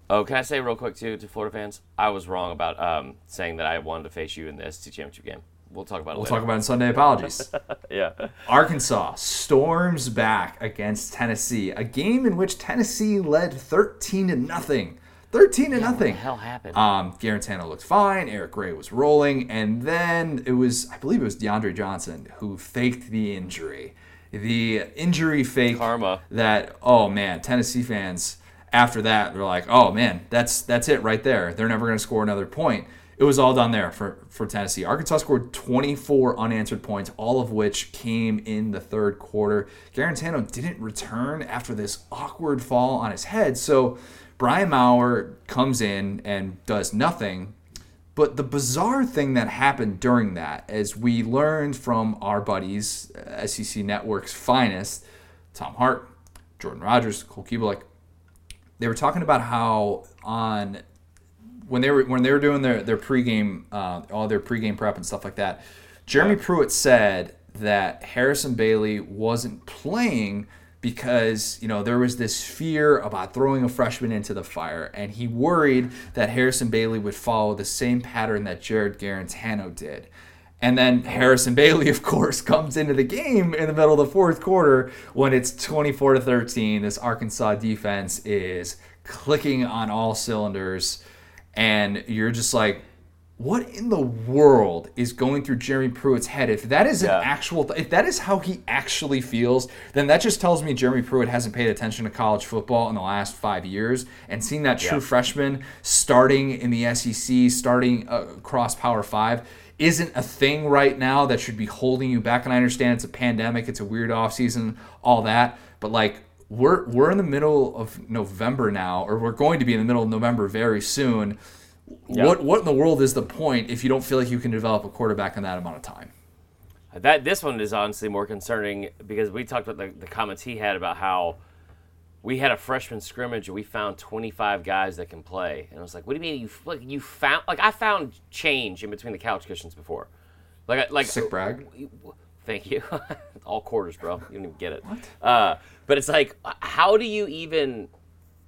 Speaker 2: Oh, can I say real quick too to Florida fans? I was wrong about um, saying that I wanted to face you in the SEC championship game. We'll talk about it.
Speaker 1: We'll
Speaker 2: later.
Speaker 1: talk about it Sunday. Apologies.
Speaker 2: yeah.
Speaker 1: Arkansas storms back against Tennessee, a game in which Tennessee led 13 to nothing. 13 to
Speaker 2: yeah,
Speaker 1: nothing.
Speaker 2: What the hell happened?
Speaker 1: Um, Guarantano looked fine. Eric Gray was rolling, and then it was, I believe it was DeAndre Johnson who faked the injury. The injury fake.
Speaker 2: Karma.
Speaker 1: That oh man, Tennessee fans after that, they're like, oh man, that's that's it right there. They're never going to score another point. It was all done there for, for Tennessee. Arkansas scored 24 unanswered points, all of which came in the third quarter. Guarantano didn't return after this awkward fall on his head, so Brian Maurer comes in and does nothing. But the bizarre thing that happened during that, as we learned from our buddies, SEC Network's finest, Tom Hart, Jordan Rogers, Cole Cubelic, they were talking about how on when they were when they were doing their their pregame uh, all their pregame prep and stuff like that. Jeremy Pruitt said that Harrison Bailey wasn't playing because you know there was this fear about throwing a freshman into the fire, and he worried that Harrison Bailey would follow the same pattern that Jarrett Guarantano did. And then Harrison Bailey, of course, comes into the game in the middle of the fourth quarter when it's 24 to 13. This Arkansas defense is clicking on all cylinders, and you're just like, what in the world is going through Jeremy Pruitt's head? If that is an yeah. actual, if that is how he actually feels, then that just tells me Jeremy Pruitt hasn't paid attention to college football in the last five years. And seeing that true yeah. freshman starting in the SEC, starting uh, across Power Five, isn't a thing right now that should be holding you back. And I understand it's a pandemic, it's a weird off season, all that. But like we're we're in the middle of November now, or we're going to be in the middle of November very soon. Yep. What what in the world is the point if you don't feel like you can develop a quarterback in that amount of time?
Speaker 2: That this one is honestly more concerning because we talked about the, the comments he had about how we had a freshman scrimmage and we found 25 guys that can play. And I was like, what do you mean you like you found like I found change in between the couch cushions before. Like like
Speaker 1: sick brag.
Speaker 2: Thank you. All quarters, bro. You don't even get it. What? Uh, but it's like how do you even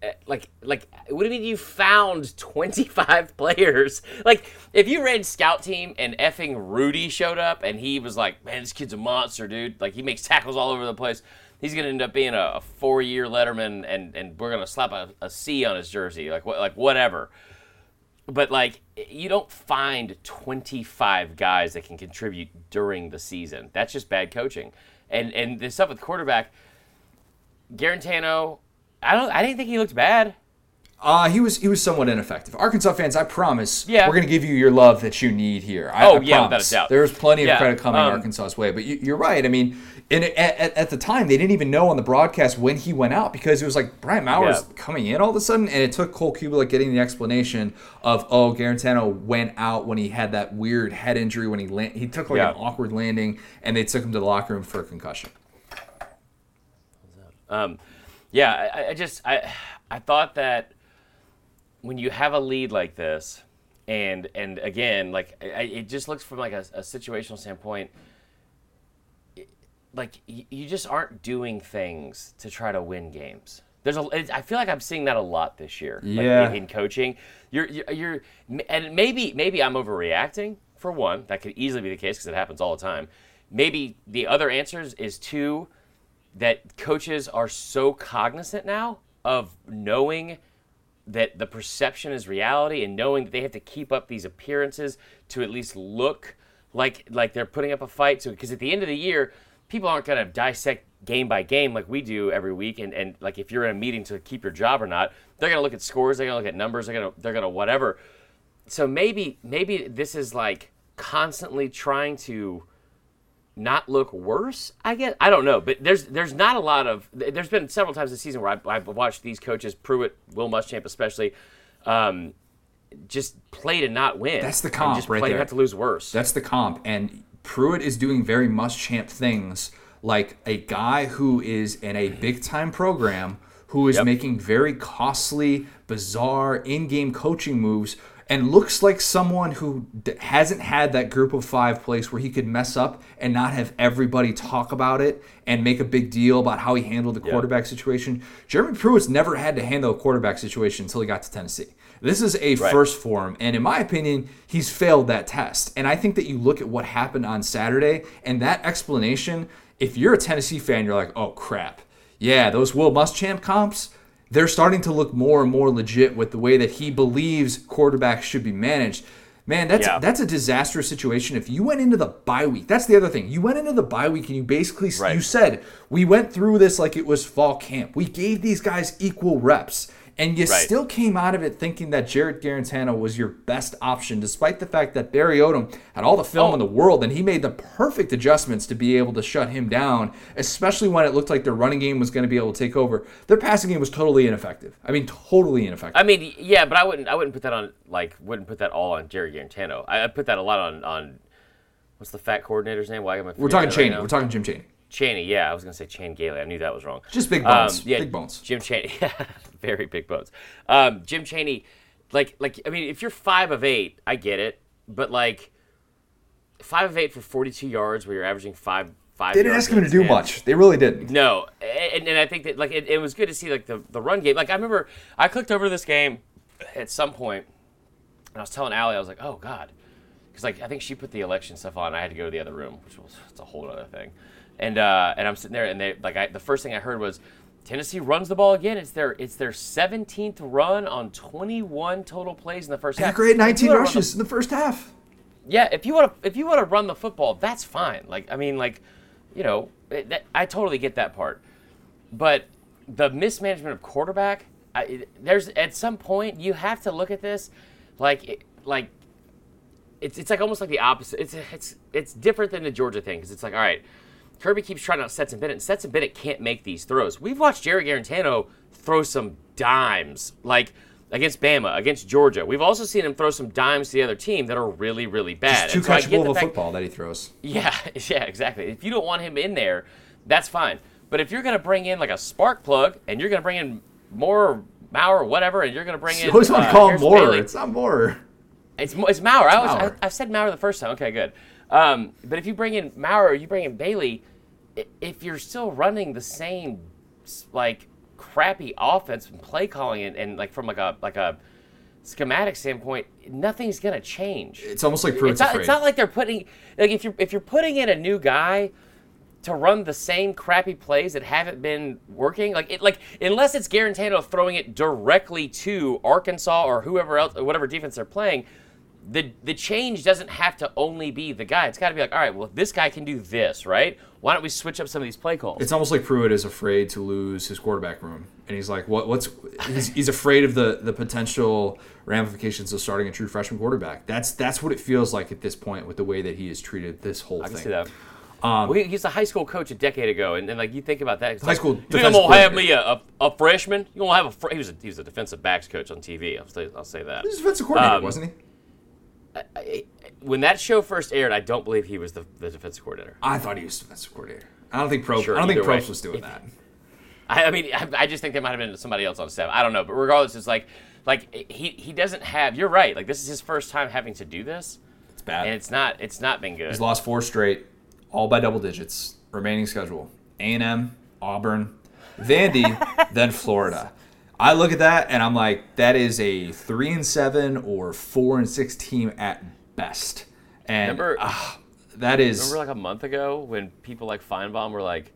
Speaker 2: Eh, like like what do you mean you found 25 players like if you ran scout team and effing rudy showed up and he was like man this kid's a monster dude like he makes tackles all over the place he's to end up being a, a four year Letterman, and, and we're to slap a, a C on his jersey, like what like whatever. But like, you don't find 25 guys that can contribute during the season. That's just bad coaching. And and the stuff with quarterback, Guarantano, I don't, I didn't think he looked bad.
Speaker 1: Uh, he was he was somewhat ineffective. Arkansas fans, I promise,
Speaker 2: Yeah.
Speaker 1: we're gonna give you your love that you need here. I,
Speaker 2: Oh,
Speaker 1: I
Speaker 2: yeah, without a doubt.
Speaker 1: There's plenty of
Speaker 2: Yeah,
Speaker 1: credit coming
Speaker 2: um,
Speaker 1: Arkansas's way, but you, you're right. I mean, and at, at, at the time, they didn't even know on the broadcast when he went out because it was like Brian Maurer's
Speaker 2: Yeah.
Speaker 1: coming in all of a sudden, and it took Cole Cubelic getting the explanation of oh, Guarantano went out when he had that weird head injury when he land, he took like
Speaker 2: Yeah.
Speaker 1: an awkward landing, and they took him to the locker room for a concussion.
Speaker 2: Um, yeah, I- I, just I I thought that when you have a lead like this, and and again, like I, it just looks from like a, a situational standpoint, it- like you, you just aren't doing things to try to win games. There's a I feel like I'm seeing that a lot this year. like,
Speaker 1: Yeah.
Speaker 2: in, in coaching, you're, you're you're and maybe maybe I'm overreacting for one. That could easily be the case because it happens all the time. Maybe the other answers is two that coaches are so cognizant now of knowing that the perception is reality and knowing that they have to keep up these appearances to at least look like like they're putting up a fight. So because at the end of the year people aren't going to dissect game by game like we do every week. And, and like if you're in a meeting to keep your job or not they're going to look at scores they're going to look at numbers they're going to they're going to whatever. So maybe maybe this is like constantly trying to not look worse. I guess I don't know, but there's there's not a lot of. There's been several times this season where I've, I've watched these coaches, Pruitt, Will Muschamp especially, um, just play to not win.
Speaker 1: That's the comp
Speaker 2: just
Speaker 1: right
Speaker 2: play
Speaker 1: there.
Speaker 2: to have to lose worse.
Speaker 1: That's the comp. And Pruitt is doing very Muschamp things like a guy who is in a big time program who is
Speaker 2: Yep.
Speaker 1: making very costly, bizarre in game coaching moves and looks like someone who d- hasn't had that group of five place where he could mess up and not have everybody talk about it and make a big deal about how he handled the quarterback situation. Jeremy Pruitt's never had to handle a quarterback situation until he got to Tennessee. This is a
Speaker 2: Right.
Speaker 1: first for him, and in my opinion, he's failed that test. And I think that you look at what happened on Saturday and that explanation. If you're a Tennessee fan, you're like, "Oh crap, yeah, those Will Muschamp comps." They're starting to look more and more legit with the way that he believes quarterbacks should be managed. Man, that's
Speaker 2: Yeah.
Speaker 1: that's a disastrous situation. If you went into the bye week, that's the other thing. You went into the bye week and you basically
Speaker 2: Right.
Speaker 1: you said we went through this like it was fall camp. We gave these guys equal reps, and you
Speaker 2: Right.
Speaker 1: still came out of it thinking that Jarrett Guarantano was your best option, despite the fact that Barry Odom had all the film
Speaker 2: Oh.
Speaker 1: in the world, and he made the perfect adjustments to be able to shut him down, especially when it looked like their running game was going to be able to take over. Their passing game was totally ineffective. I mean, totally ineffective.
Speaker 2: I mean, yeah, but I wouldn't I wouldn't put that on like wouldn't put that all on Jared Guarantano. I, I put that a lot on on what's the fat coordinator's name? Why am I
Speaker 1: We're talking Chaney.
Speaker 2: right?
Speaker 1: We're talking Jim Chaney.
Speaker 2: Chaney, yeah, I was gonna say Chan Gailey. I knew that was wrong.
Speaker 1: Just big bones.
Speaker 2: Um, yeah,
Speaker 1: Big bones.
Speaker 2: Jim Chaney, very big bones. Um, Jim Chaney, like, like I mean, if you're five of eight, I get it, but like five of eight for 42 yards, where you're averaging five five.
Speaker 1: They didn't ask him to do much. They really didn't.
Speaker 2: No, and, and I think that like it, it was good to see like the, the run game. Like I remember I clicked over this game at some point, and I was telling Allie I was like, oh god, because like I think she put the election stuff on. I had to go to the other room, which was it's a whole other thing. And uh, and I'm sitting there, and they like I, the first thing I heard was Tennessee runs the ball again. It's their it's their 17th run on 21 total plays in the first half.
Speaker 1: had great 19
Speaker 2: wanna the
Speaker 1: rushes in the first half.
Speaker 2: yeah, if you want to, if you want to run the football, that's fine. Like, I mean, like, you know, it, that, I totally get that part. But the mismanagement of quarterback, I, it- there's at some point you have to look at this, like, it, like, it's it's like almost like the opposite. It's it's it's different than the Georgia thing because it's like, all right, Kirby keeps trying out Stetson Bennett, and Stetson Bennett can't make these throws. We've watched Jerry Guarantano throw some dimes, like against Bama, against Georgia. We've also seen him throw some dimes to the other team that are really, really bad.
Speaker 1: Too
Speaker 2: And so
Speaker 1: catchable of a
Speaker 2: fact-
Speaker 1: football that he throws.
Speaker 2: Yeah, yeah, exactly. If you don't want him in there, that's fine. But if you're going to bring in like a spark plug and you're going to bring in more Maurer, whatever, and you're going to bring in.
Speaker 1: Always want to
Speaker 2: uh,
Speaker 1: call him
Speaker 2: Harrison. Bailey-
Speaker 1: It's not more.
Speaker 2: it's it's Maurer. I was
Speaker 1: Maurer.
Speaker 2: I, I said Maurer the first time. Okay, good. Um, but if you bring in Maurer, you bring in Bailey, if you're still running the same like crappy offense and play calling and, and like from like a like a schematic standpoint, nothing's gonna change.
Speaker 1: It's almost like
Speaker 2: It's not,
Speaker 1: afraid.
Speaker 2: it's not like they're putting like if you're if you're putting in a new guy to run the same crappy plays that haven't been working, like it like unless it's Guarantano throwing it directly to Arkansas or whoever else, whatever defense they're playing, the the change doesn't have to only be the guy. It's got to be like, all right, well, this guy can do this, right? Why don't we switch up some of these play calls?
Speaker 1: It's almost like Pruitt is afraid to lose his quarterback room, and he's like, "What? What's?" He's, he's afraid of the the potential ramifications of starting a true freshman quarterback. That's that's what it feels like at this point with the way that he has treated this whole
Speaker 2: I
Speaker 1: thing.
Speaker 2: can see that. well, he, he's a high school coach a decade ago, and, and like you think about that,
Speaker 1: High
Speaker 2: like,
Speaker 1: school
Speaker 2: You think I'm gonna have me a, a, a freshman? You gonna have a? Fr-? He was a, he was a defensive backs coach on TV. I'll say I'll say that.
Speaker 1: He was defensive coordinator,
Speaker 2: Um,
Speaker 1: wasn't he?
Speaker 2: When that show first aired, I don't believe he was the, the defensive coordinator.
Speaker 1: I thought he was defensive coordinator. I don't think Pro.
Speaker 2: Sure,
Speaker 1: I don't think
Speaker 2: way.
Speaker 1: Probst was doing that.
Speaker 2: I, I mean, I, I just think they might have been somebody else on staff. I don't know, but regardless, it's like like he he doesn't have. You're right. Like this is his first time having to do this,
Speaker 1: It's bad.
Speaker 2: and it's not it's not been good.
Speaker 1: He's lost four straight, all by double digits. Remaining schedule: A and M, Auburn, Vandy, then Florida. I look at that and I'm like, that is a three and seven or four and six team at best. And
Speaker 2: Remember-
Speaker 1: ah, that is
Speaker 2: Remember like a month ago when people like Finebaum were like,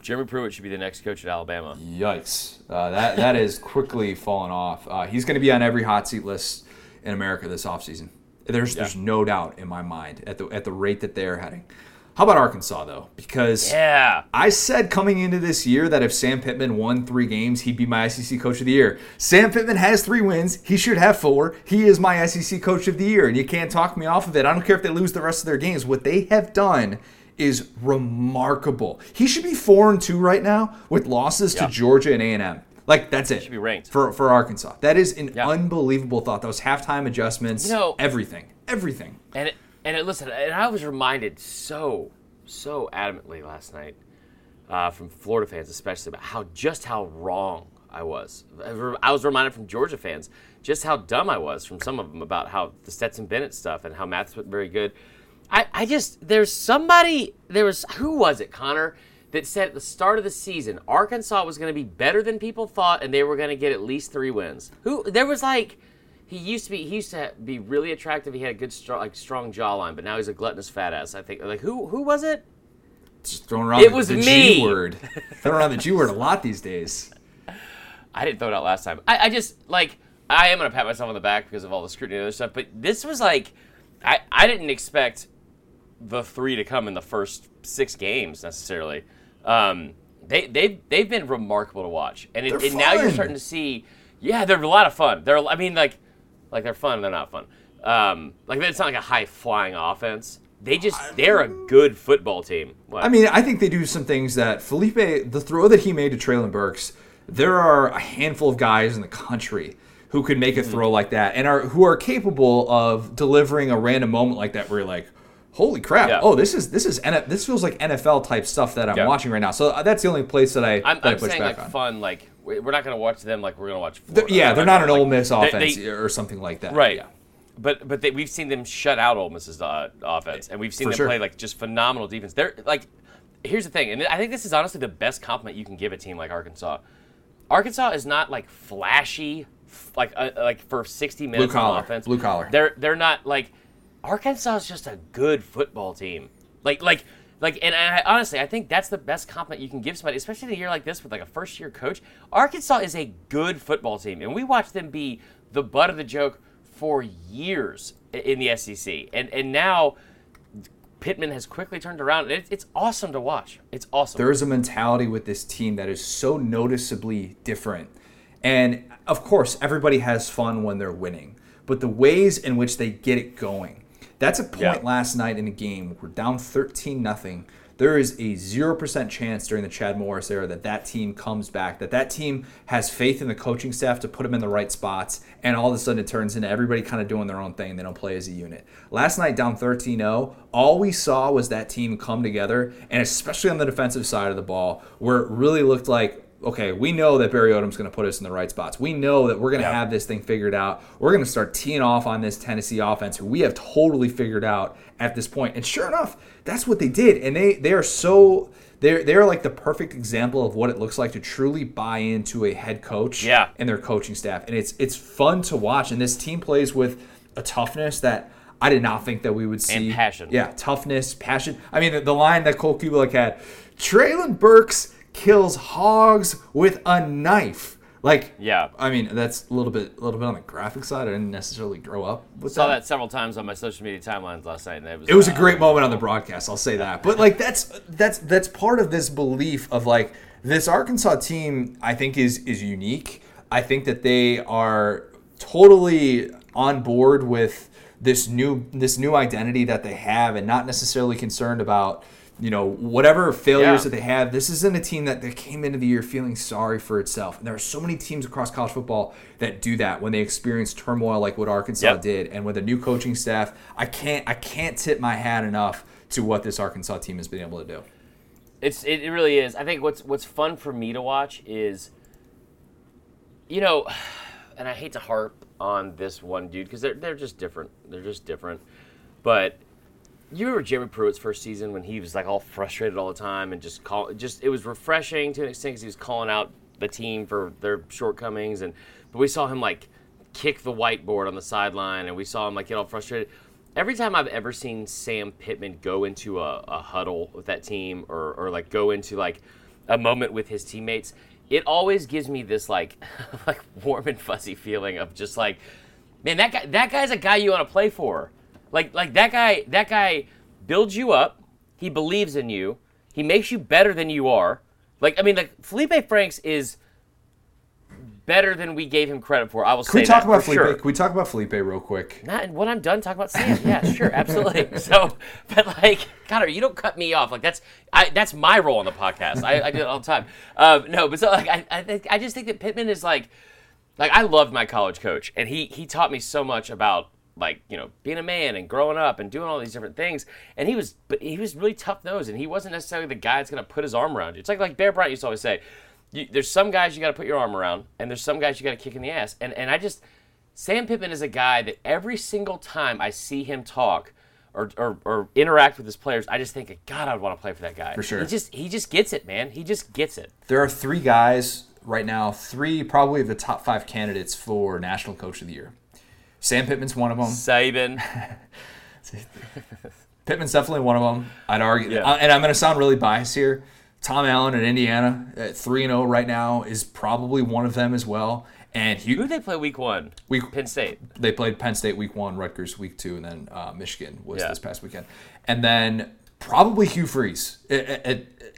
Speaker 2: Jeremy Pruitt should be the next coach at Alabama.
Speaker 1: Yikes! Uh, that that is quickly falling off. Uh, he's going to be on every hot seat list in America this offseason. There's there's no doubt in my mind at the at the rate that they're heading. How about Arkansas though? Because
Speaker 2: Yeah.
Speaker 1: I said coming into this year that if Sam Pittman won three games, he'd be my SEC Coach of the Year. Sam Pittman has three wins. He should have four. He is my SEC Coach of the Year, and you can't talk me off of it. I don't care if they lose the rest of their games. What they have done is remarkable. He should be four and two right now with losses
Speaker 2: Yeah.
Speaker 1: to Georgia and A and M. Like that's it.
Speaker 2: Should be ranked.
Speaker 1: for for Arkansas. That is an
Speaker 2: Yeah.
Speaker 1: unbelievable thought. Those halftime adjustments,
Speaker 2: You know-
Speaker 1: everything, everything.
Speaker 2: And it, and it, listen, and I was reminded so so adamantly last night uh, from Florida fans, especially about how just how wrong I was. I was reminded from Georgia fans just how dumb I was from some of them about how the Stetson Bennett stuff and how Matt's very good. I, I just there's somebody there was who was it Connor that said at the start of the season Arkansas was going to be better than people thought and they were going to get at least three wins. Who there was like he used to be he used to be really attractive. He had a good strong like strong jawline, but now he's a gluttonous fat ass. I think like who who was it?
Speaker 1: Just throwing around
Speaker 2: It
Speaker 1: the,
Speaker 2: was
Speaker 1: the
Speaker 2: me.
Speaker 1: G word. throwing around the G word a lot these days.
Speaker 2: I didn't throw it out last time. I, I just like I am gonna pat myself on the back because of all the scrutiny and other stuff. But this was like I I didn't expect the three to come in the first six games necessarily. Um, they they they've been remarkable to watch, and, it, and now you're starting to see. Yeah, they're a lot of fun. They're I mean like like they're fun. They're not fun. Um, like it's not like a high flying offense. They just they're a good football team. What?
Speaker 1: I mean, I think they do some things that Felipe, the throw that he made to Treylon Burks, there are a handful of guys in the country who could make a
Speaker 2: Mm-hmm.
Speaker 1: throw like that and are who are capable of delivering a random moment like that where you're like, holy crap!
Speaker 2: Yeah.
Speaker 1: Oh, this is this is this feels like NFL type stuff that I'm
Speaker 2: Yeah.
Speaker 1: watching right now. So uh, that's the only place that I
Speaker 2: I'm,
Speaker 1: that I
Speaker 2: I'm
Speaker 1: push
Speaker 2: saying
Speaker 1: back
Speaker 2: like
Speaker 1: on.
Speaker 2: fun. Like we're not gonna watch them like we're gonna watch.
Speaker 1: They're-
Speaker 2: Florida.
Speaker 1: yeah, they're not an
Speaker 2: like-
Speaker 1: Ole Miss offense
Speaker 2: they-
Speaker 1: or something like that.
Speaker 2: Right.
Speaker 1: Yeah.
Speaker 2: But but they, we've seen them shut out Ole Miss's uh, offense, and we've seen
Speaker 1: For
Speaker 2: them
Speaker 1: sure.
Speaker 2: play like just phenomenal defense. They're like, here's the thing, and I think this is honestly the best compliment you can give a team like Arkansas. Arkansas is not like flashy, like uh, like for 60 minutes blue
Speaker 1: collar,
Speaker 2: on offense.
Speaker 1: blue collar.
Speaker 2: They're they're not like Arkansas is just a good football team. Like like. Like and I, honestly, I think that's the best compliment you can give somebody, especially in a year like this with like a first year coach. Arkansas is a good football team, and we watched them be the butt of the joke for years in the SEC, and and now Pittman has quickly turned around. It, it's awesome to watch. It's awesome.
Speaker 1: there is a mentality with this team that is so noticeably different. And of course, everybody has fun when they're winning, but the ways in which they get it going. That's a point
Speaker 2: Yeah.
Speaker 1: last night in a game. We're down 13 nothing. There is a 0% chance during the Chad Morris era that that team comes back, that that team has faith in the coaching staff to put them in the right spots, and all of a sudden it turns into everybody kind of doing their own thing. They don't play as a unit. Last night, down 13 0, all we saw was that team come together, and especially on the defensive side of the ball, where it really looked like okay, we know that Barry Odom's going to put us in the right spots. We know that we're going to
Speaker 2: Yeah.
Speaker 1: have this thing figured out. We're going to start teeing off on this Tennessee offense, who we have totally figured out at this point. And sure enough, that's what they did. And they they are so they're they're like the perfect example of what it looks like to truly buy into a head coach
Speaker 2: Yeah.
Speaker 1: and their coaching staff. And it's it's fun to watch. And this team plays with a toughness that. I did not think that we would see.
Speaker 2: passion.
Speaker 1: Yeah, toughness, passion. I mean, the, the line that Cole Cubelic had Treylon Burks kills hogs with a knife. Like,
Speaker 2: Yeah.
Speaker 1: I mean, that's a little bit, a little bit on the graphic side. I didn't necessarily grow up with
Speaker 2: Saw that several times on my social media timelines last night, and it was
Speaker 1: It was a
Speaker 2: uh,
Speaker 1: great moment on the broadcast. I'll say that. But like, that's that's that's part of this belief of like this Arkansas team. I think is is unique. I think that they are totally on board with this new this new identity that they have, and not necessarily concerned about you know whatever failures
Speaker 2: Yeah.
Speaker 1: that they have. This isn't a team that, that came into the year feeling sorry for itself. And there are so many teams across college football that do that when they experience turmoil like what Arkansas
Speaker 2: Yep.
Speaker 1: did, and with a new coaching staff. I can't I can't tip my hat enough to what this Arkansas team has been able to do.
Speaker 2: It's it, it really is. I think what's what's fun for me to watch is, you know, and I hate to harp on this one dude because they're they're just different. They're just different. But you remember Jeremy Pruitt's first season when he was like all frustrated all the time and just call just it was refreshing to an extent because he was calling out the team for their shortcomings and but we saw him like kick the whiteboard on the sideline and we saw him like get all frustrated. Every time I've ever seen Sam Pittman go into a, a huddle with that team or, or like go into like a moment with his teammates, it always gives me this like like warm and fuzzy feeling of just like man that guy that guy's a guy you want to play for like like that guy that guy builds you up he believes in you he makes you better than you are like i mean like felipe franks is better than we gave him credit for i will
Speaker 1: Can
Speaker 2: say
Speaker 1: we talk
Speaker 2: that
Speaker 1: about Felipe?
Speaker 2: sure.
Speaker 1: Can we talk about Felipe real quick?
Speaker 2: Not when I'm done talking about Sam. Yeah, sure, absolutely. So, but like, Connor, you don't cut me off. Like that's I, that's my role on the podcast. I, I do it all the time. Um, no, but so like I I, think, I just think that Pittman is like like I loved my college coach, and he he taught me so much about like you know being a man and growing up and doing all these different things. And he was but he was really tough nosed, and he wasn't necessarily the guy that's gonna put his arm around you. It's like like Bear Bryant used to always say. You, there's some guys you got to put your arm around, and there's some guys you got to kick in the ass. And and I just Sam Pittman is a guy that every single time I see him talk or, or, or interact with his players, I just think, God, I'd want to play for that guy.
Speaker 1: For sure.
Speaker 2: He just he just gets it, man. He just gets it.
Speaker 1: There are three guys right now, three probably of the top five candidates for National Coach of the Year. Sam Pittman's one of them.
Speaker 2: Saban.
Speaker 1: Pittman's definitely one of them. I'd argue,
Speaker 2: Yeah.
Speaker 1: uh, and I'm going to sound really biased here. Tom Allen at Indiana at three and zero right now is probably one of them as well. And
Speaker 2: Who did they play week one?
Speaker 1: Week-
Speaker 2: Penn State.
Speaker 1: they played Penn State week one, Rutgers week two, and then uh, Michigan was
Speaker 2: Yeah.
Speaker 1: this past weekend. And then probably Hugh Freeze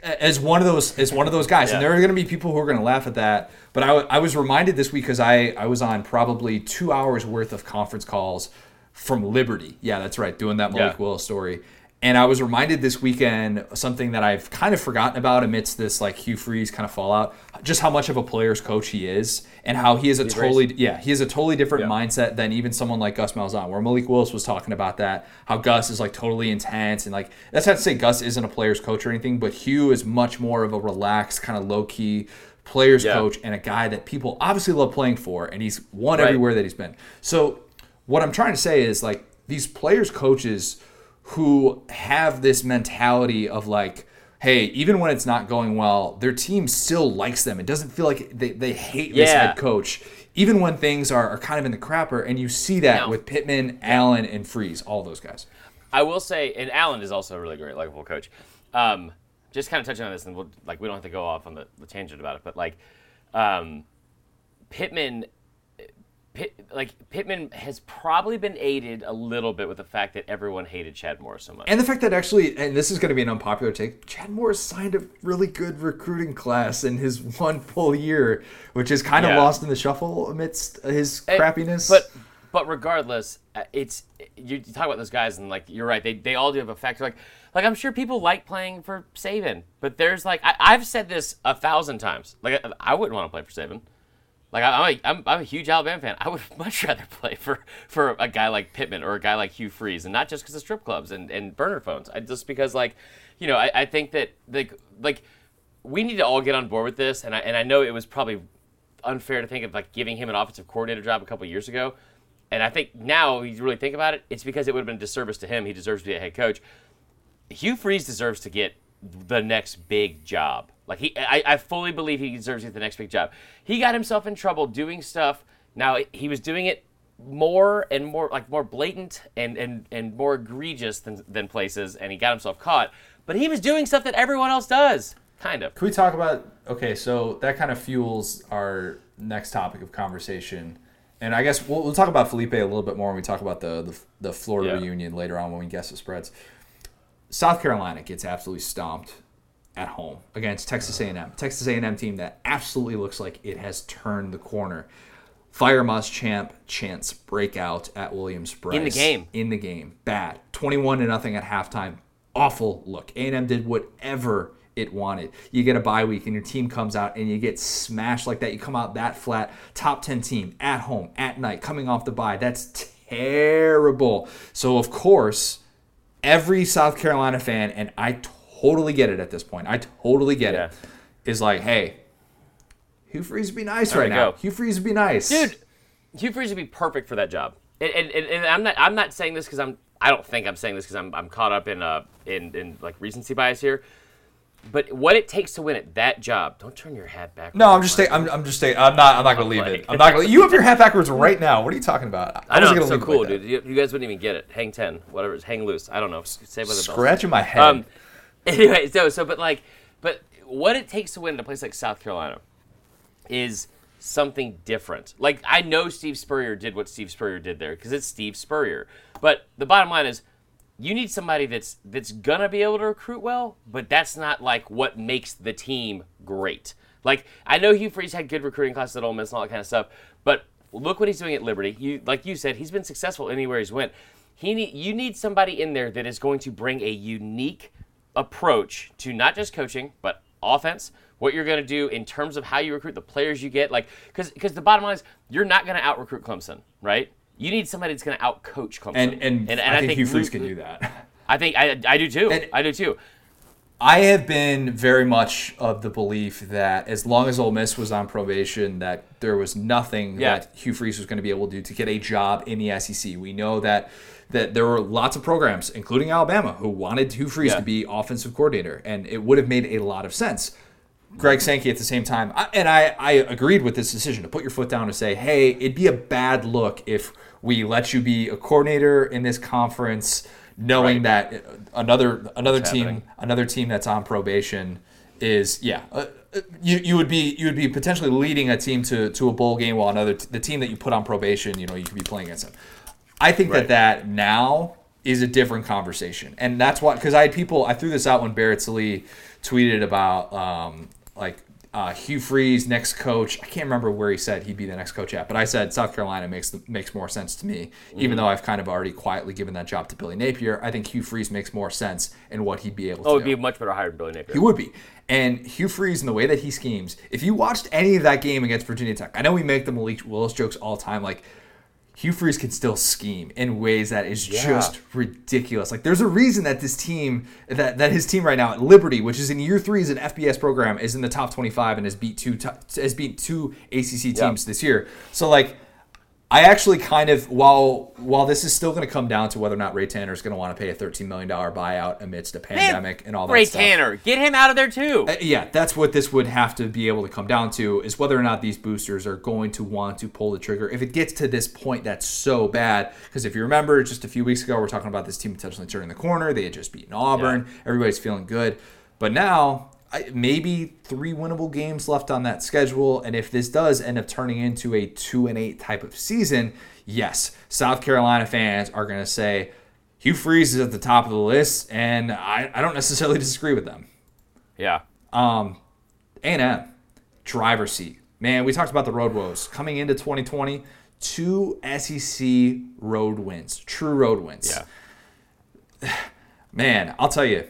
Speaker 1: as one of those as one of those guys. And there are going to be people who are going to laugh at that. But I, I was reminded this week because I, I was on probably two hours worth of conference calls from Liberty. Yeah, that's right, doing that Malik
Speaker 2: Yeah.
Speaker 1: Willis story. And I was reminded this weekend something that I've kind of forgotten about amidst this like Hugh Freeze kind of fallout, just how much of a player's coach he is, and how he is a totally yeah he has a totally different
Speaker 2: Yeah.
Speaker 1: mindset than even someone like Gus Malzahn. Where Malik Willis was talking about that, how Gus is like totally intense and like that's not to say Gus isn't a player's coach or anything, but Hugh is much more of a relaxed kind of low key player's
Speaker 2: Yeah.
Speaker 1: coach and a guy that people obviously love playing for, and he's won
Speaker 2: Right.
Speaker 1: everywhere that he's been. So what I'm trying to say is like these players coaches who have this mentality of like hey even when it's not going well their team still likes them. It doesn't feel like they, they hate this head coach even when things are, are kind of in the crapper and you see that
Speaker 2: Now-
Speaker 1: with pittman allen and freeze all those guys.
Speaker 2: I will say, and Allen is also a really great, likable coach. Um, just kind of touching on this, and we'll, like we don't have to go off on the, the tangent about it, but like um, Pittman, Pitt, like Pittman has probably been aided a little bit with the fact that everyone hated Chad Moore so much.
Speaker 1: and the fact that actually and this is going to be an unpopular take chad Moore signed a really good recruiting class in his one full year which is kind of
Speaker 2: Yeah.
Speaker 1: lost in the shuffle amidst his
Speaker 2: And-
Speaker 1: crappiness
Speaker 2: But but regardless, uh, it's you, you talk about those guys and like you're right. They, they all do have a factor. Like like I'm sure people like playing for Saban, but there's like I, I've said this a thousand times. Like I, I wouldn't want to play for Saban. Like I'm, a, I'm I'm a huge Alabama fan. I would much rather play for for a guy like Pittman or a guy like Hugh Freeze, and not just because of strip clubs and, and burner phones. I just because like, you know, I, I think that like like we need to all get on board with this. And I and I know it was probably unfair to think of like giving him an offensive coordinator job a couple years ago. And I think now you really think about it, it's because it would have been a disservice to him. He deserves to be a head coach. Hugh Freeze deserves to get the next big job. Like he, I, I fully believe he deserves to get the next big job. He got himself in trouble doing stuff. Now he was doing it more and more like more blatant and and, and more egregious than, than places, and he got himself caught. But he was doing stuff that everyone else does. Kind of.
Speaker 1: Can we talk about okay? So that kind of fuels our next topic of conversation, and I guess we'll, we'll talk about Felipe a little bit more when we talk about the the, the Florida
Speaker 2: Yeah.
Speaker 1: reunion later on when we guess the spreads. South Carolina gets absolutely stomped at home against Texas A&M. Texas A&M team that absolutely looks like it has turned the corner. Fire Moss Muschamp chance breakout at Williams-Brice
Speaker 2: In the game.
Speaker 1: In the game, bad. Twenty-one to nothing at halftime. Awful look. A&M did whatever it wanted. You get a bye week and your team comes out and you get smashed like that. You come out that flat. Top ten team at home at night coming off the bye. That's terrible. So of course every South Carolina fan, and I totally get it at this point. I totally get
Speaker 2: Yeah.
Speaker 1: it. Is like, hey, Hugh Freeze would be nice
Speaker 2: There
Speaker 1: right now.
Speaker 2: go.
Speaker 1: Hugh Freeze would be nice,
Speaker 2: dude. Hugh Freeze would be perfect for that job. And, and, and, and I'm not I'm not saying this because I'm I don't think I'm saying this because I'm, I'm caught up in uh in, in like recency bias here. But what it takes to win at that job, don't turn your hat back.
Speaker 1: No, I'm just saying. I'm, I'm just saying. I'm not. I'm not gonna leave it. I'm not gonna. You have your hat backwards right now. What are you talking about?
Speaker 2: I know,
Speaker 1: wasn't
Speaker 2: it's so
Speaker 1: leave it
Speaker 2: cool,
Speaker 1: like
Speaker 2: dude. You, you guys wouldn't even get it. Hang ten, whatever. It's hang loose. I don't know. Say by the.
Speaker 1: Scratching my head.
Speaker 2: Um, anyway, so so but like, but what it takes to win in a place like South Carolina is something different. Like I know Steve Spurrier did what Steve Spurrier did there because it's Steve Spurrier. But the bottom line is, you need somebody that's that's gonna be able to recruit well, but that's not like what makes the team great. Like I know Hugh Freeze had good recruiting classes at Ole Miss and all that kind of stuff, but look what he's doing at Liberty. You like you said, he's been successful anywhere he's went. He need, you need somebody in there that is going to bring a unique approach to not just coaching but offense. What you're going to do in terms of how you recruit the players you get, like because because the bottom line is you're not going to out recruit Clemson, right? You need somebody that's going to out coach Clemson.
Speaker 1: and, and and I, think Hugh Freeze can do that.
Speaker 2: I think I, I do too.
Speaker 1: And-
Speaker 2: I do too.
Speaker 1: I have been very much of the belief that as long as Ole Miss was on probation, that there was nothing
Speaker 2: Yeah.
Speaker 1: that Hugh Freeze was going to be able to do to get a job in the SEC. We know that that there were lots of programs, including Alabama, who wanted Hugh Freeze
Speaker 2: Yeah.
Speaker 1: to be offensive coordinator, and it would have made a lot of sense. Greg Sankey at the same time, I, and I, I agreed with this decision to put your foot down and say, hey, it'd be a bad look if we let you be a coordinator in this conference, knowing
Speaker 2: Right.
Speaker 1: that another another
Speaker 2: What's
Speaker 1: team
Speaker 2: happening.
Speaker 1: another team that's on probation is yeah. Uh, uh, you, you would be you would be potentially leading a team to, to a bowl game while another t- the team that you put on probation you know you could be playing against them. I think
Speaker 2: Right.
Speaker 1: that that now is a different conversation, and that's why because I had people I threw this out when Barrett Sallee tweeted about um, like uh, Hugh Freeze next coach. I can't remember where he said he'd be the next coach at, but I said South Carolina makes the, makes more sense to me,
Speaker 2: Mm-hmm.
Speaker 1: even though I've kind of already quietly given that job to Billy Napier. I think Hugh Freeze makes more sense in what he'd be able to
Speaker 2: Oh,
Speaker 1: do.
Speaker 2: it'd be much better hire than Billy Napier.
Speaker 1: He would be. And Hugh Freeze and the way that he schemes, if you watched any of that game against Virginia Tech, I know we make the Malik Willis jokes all the time. Like, Hugh Freeze can still scheme in ways that is
Speaker 2: Yeah.
Speaker 1: just ridiculous. Like, there's a reason that this team, that, that his team right now at Liberty, which is in year three as an FBS program, is in the top 25 and has beat two has beat two ACC teams this year. So, like, I actually kind of while while this is still going to come down to whether or not Ray Tanner is going to want to pay a $13 million buyout amidst a pandemic and all that
Speaker 2: Ray
Speaker 1: stuff.
Speaker 2: Tanner, get him out of there too.
Speaker 1: Uh, yeah, that's what this would have to be able to come down to is whether or not these boosters are going to want to pull the trigger. If it gets to this point, that's so bad. Because if you remember, just a few weeks ago, we're talking about this team potentially turning the corner. They had just beaten Auburn. Everybody's feeling good. But now, I, maybe three winnable games left on that schedule. And if this does end up turning into a two and eight type of season, yes, South Carolina fans are going to say, Hugh Freeze is at the top of the list, and I, I don't necessarily disagree with them.
Speaker 2: yeah.
Speaker 1: Um, A&M, driver's seat. Man, we talked about the road woes. Coming into 2020, two SEC road wins, true road wins.
Speaker 2: Yeah.
Speaker 1: Man, I'll tell you,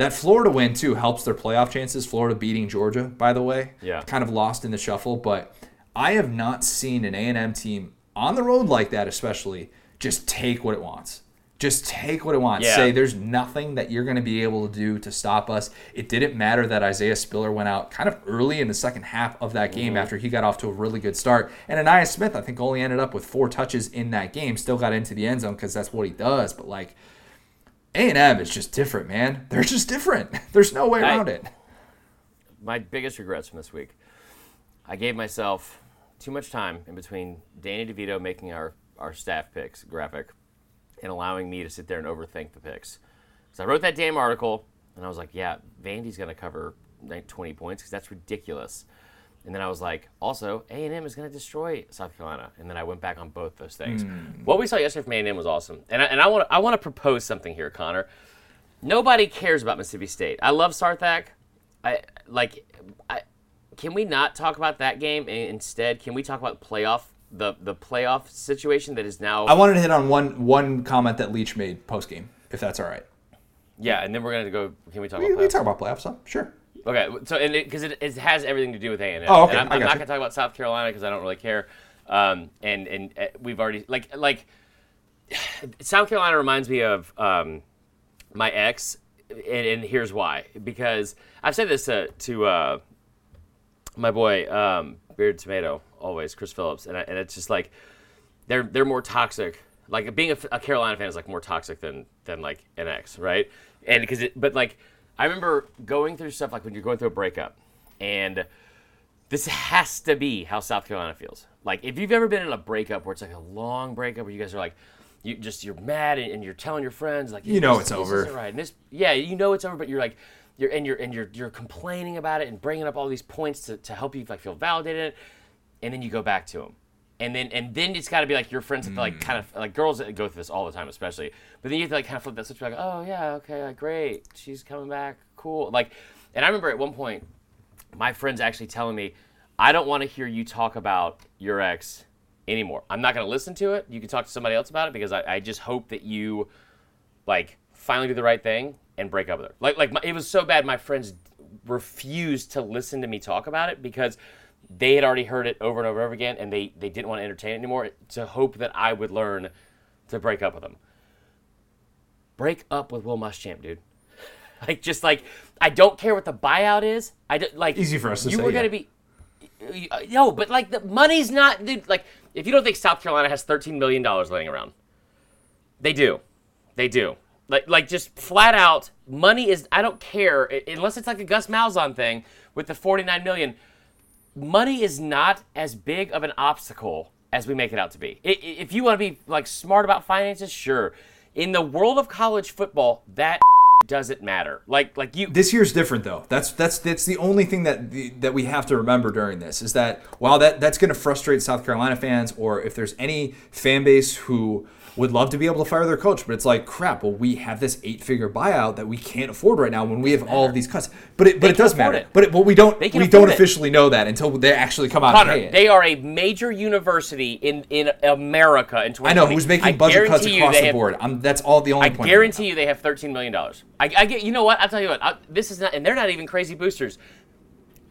Speaker 1: that Florida win, too, helps their playoff chances. Florida beating Georgia, by the way.
Speaker 2: Yeah.
Speaker 1: Kind of lost in the shuffle, but I have not seen an A&M team on the road like that, especially, just take what it wants. Just take what it wants.
Speaker 2: Yeah.
Speaker 1: Say there's nothing that you're going to be able to do to stop us. It didn't matter that Isaiah Spiller went out kind of early in the second half of that game mm-hmm. after he got off to a really good start. And Ainias Smith, I think, only ended up with four touches in that game. Still got into the end zone because that's what he does. But like A&M is just different, man. They're just different. There's no way
Speaker 2: I-
Speaker 1: around it.
Speaker 2: my biggest regrets from this week. I gave myself too much time in between Danny DeVito making our, our staff picks graphic and allowing me to sit there and overthink the picks. So I wrote that damn article and I was like, yeah, Vandy's going to cover 20 points because that's ridiculous. And then I was like, also A and M is going to destroy South Carolina. And then I went back on both those things. Hmm. What we saw yesterday from A and M was awesome. And I, and I want I want to propose something here, Connor. Nobody cares about Mississippi State. I love Sarthak. I like. I can we not talk about that game and instead? Can we talk about playoff the the playoff situation that is now?
Speaker 1: I wanted to hit on one one comment that Leach made post game, if that's all right.
Speaker 2: yeah, and then we're gonna go. Can we talk
Speaker 1: We,
Speaker 2: about
Speaker 1: we talk about playoffs, huh? Sure.
Speaker 2: Okay, so and because it, it, has everything to do with A and M.
Speaker 1: Oh, okay,
Speaker 2: And I'm, I'm not
Speaker 1: you.
Speaker 2: gonna talk about South Carolina because I don't really care. Um, and and uh, we've already like like South Carolina reminds me of um, my ex, and, and here's why. Because I've said this to to uh, my boy um, Beard Tomato always, Chris Phillips, and I, and it's just like they're they're more toxic. Like being a, a Carolina fan is like more toxic than than like an ex, right? And because it, but like I remember going through stuff like when you're going through a breakup, and this has to be how South Carolina feels. Like if you've ever been in a breakup where it's like a long breakup where you guys are like, you just you're mad and, and you're telling your friends like
Speaker 1: You know
Speaker 2: this-
Speaker 1: it's
Speaker 2: this
Speaker 1: over.
Speaker 2: right. And this yeah, you know it's over, but you're like you're and you're and you're you're complaining about it and bringing up all these points to, to help you like feel validated, and then you go back to them. And then, and then it's got to be like your friends have to like hmm. kind of like girls that go through this all the time, especially. But then you have to like kind of flip that switch, like, oh yeah, okay, like, great, she's coming back, cool. Like, and I remember at one point, my friends actually telling me, I don't want to hear you talk about your ex anymore. I'm not going to listen to it. You can talk to somebody else about it because I, I just hope that you like finally do the right thing and break up with her. Like like my, it was so bad my friends refused to listen to me talk about it because they had already heard it over and over and over again and they they didn't want to entertain it anymore to hope that I would learn to break up with them. Break up with Will Muschamp, dude. Like just like I don't care what the buyout is. I don't, like
Speaker 1: Easy for us to
Speaker 2: you
Speaker 1: say,
Speaker 2: were
Speaker 1: yeah.
Speaker 2: gonna be no, but like the money's not dude, like if you don't think South Carolina has 13 million dollars laying around, they do, they do. Like like just flat out, money is I don't care unless it's like a Gus Malzahn thing with the 49 million. Money is not as big of an obstacle as we make it out to be. If you want to be like smart about finances, sure. In the world of college football, that doesn't matter. Like like you
Speaker 1: This year's different though. That's that's that's the only thing that the, that we have to remember during this is that while that that's going to frustrate South Carolina fans, or if there's any fan base who would love to be able to fire their coach, but it's like crap. Well, we have this eight-figure buyout that we can't afford right now when we have all of these cuts. But it but it does matter.
Speaker 2: it.
Speaker 1: But it, but we don't we don't
Speaker 2: afford it.
Speaker 1: officially know that until they actually come out
Speaker 2: Connor,
Speaker 1: and pay it.
Speaker 2: they are a major university in, in America in 2020.
Speaker 1: I know who's making
Speaker 2: I
Speaker 1: budget cuts across the
Speaker 2: have-
Speaker 1: board. I'm, that's all the only
Speaker 2: I guarantee you they have $13 million. I, I get, you know what? I'll tell you what. I, this is not, and they're not even crazy boosters.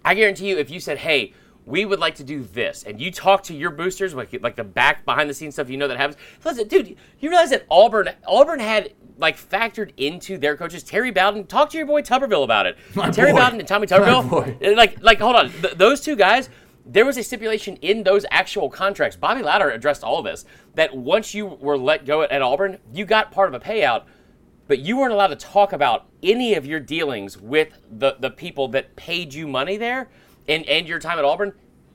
Speaker 2: I guarantee you if you said, hey, we would like to do this, and you talk to your boosters, like, like the back behind the scenes stuff you know that happens. Listen, dude, you realize that Auburn, Auburn had like factored into their coaches. Terry Bowden, talk to your boy Tuberville about it.
Speaker 1: My
Speaker 2: Terry
Speaker 1: boy.
Speaker 2: Bowden and Tommy
Speaker 1: My
Speaker 2: Tuberville,
Speaker 1: boy.
Speaker 2: like, like, hold on, Th- those two guys. There was a stipulation in those actual contracts. Bobby Lowder addressed all of this. That once you were let go at, at Auburn, you got part of a payout, but you weren't allowed to talk about any of your dealings with the, the people that paid you money there and, and your time at Auburn,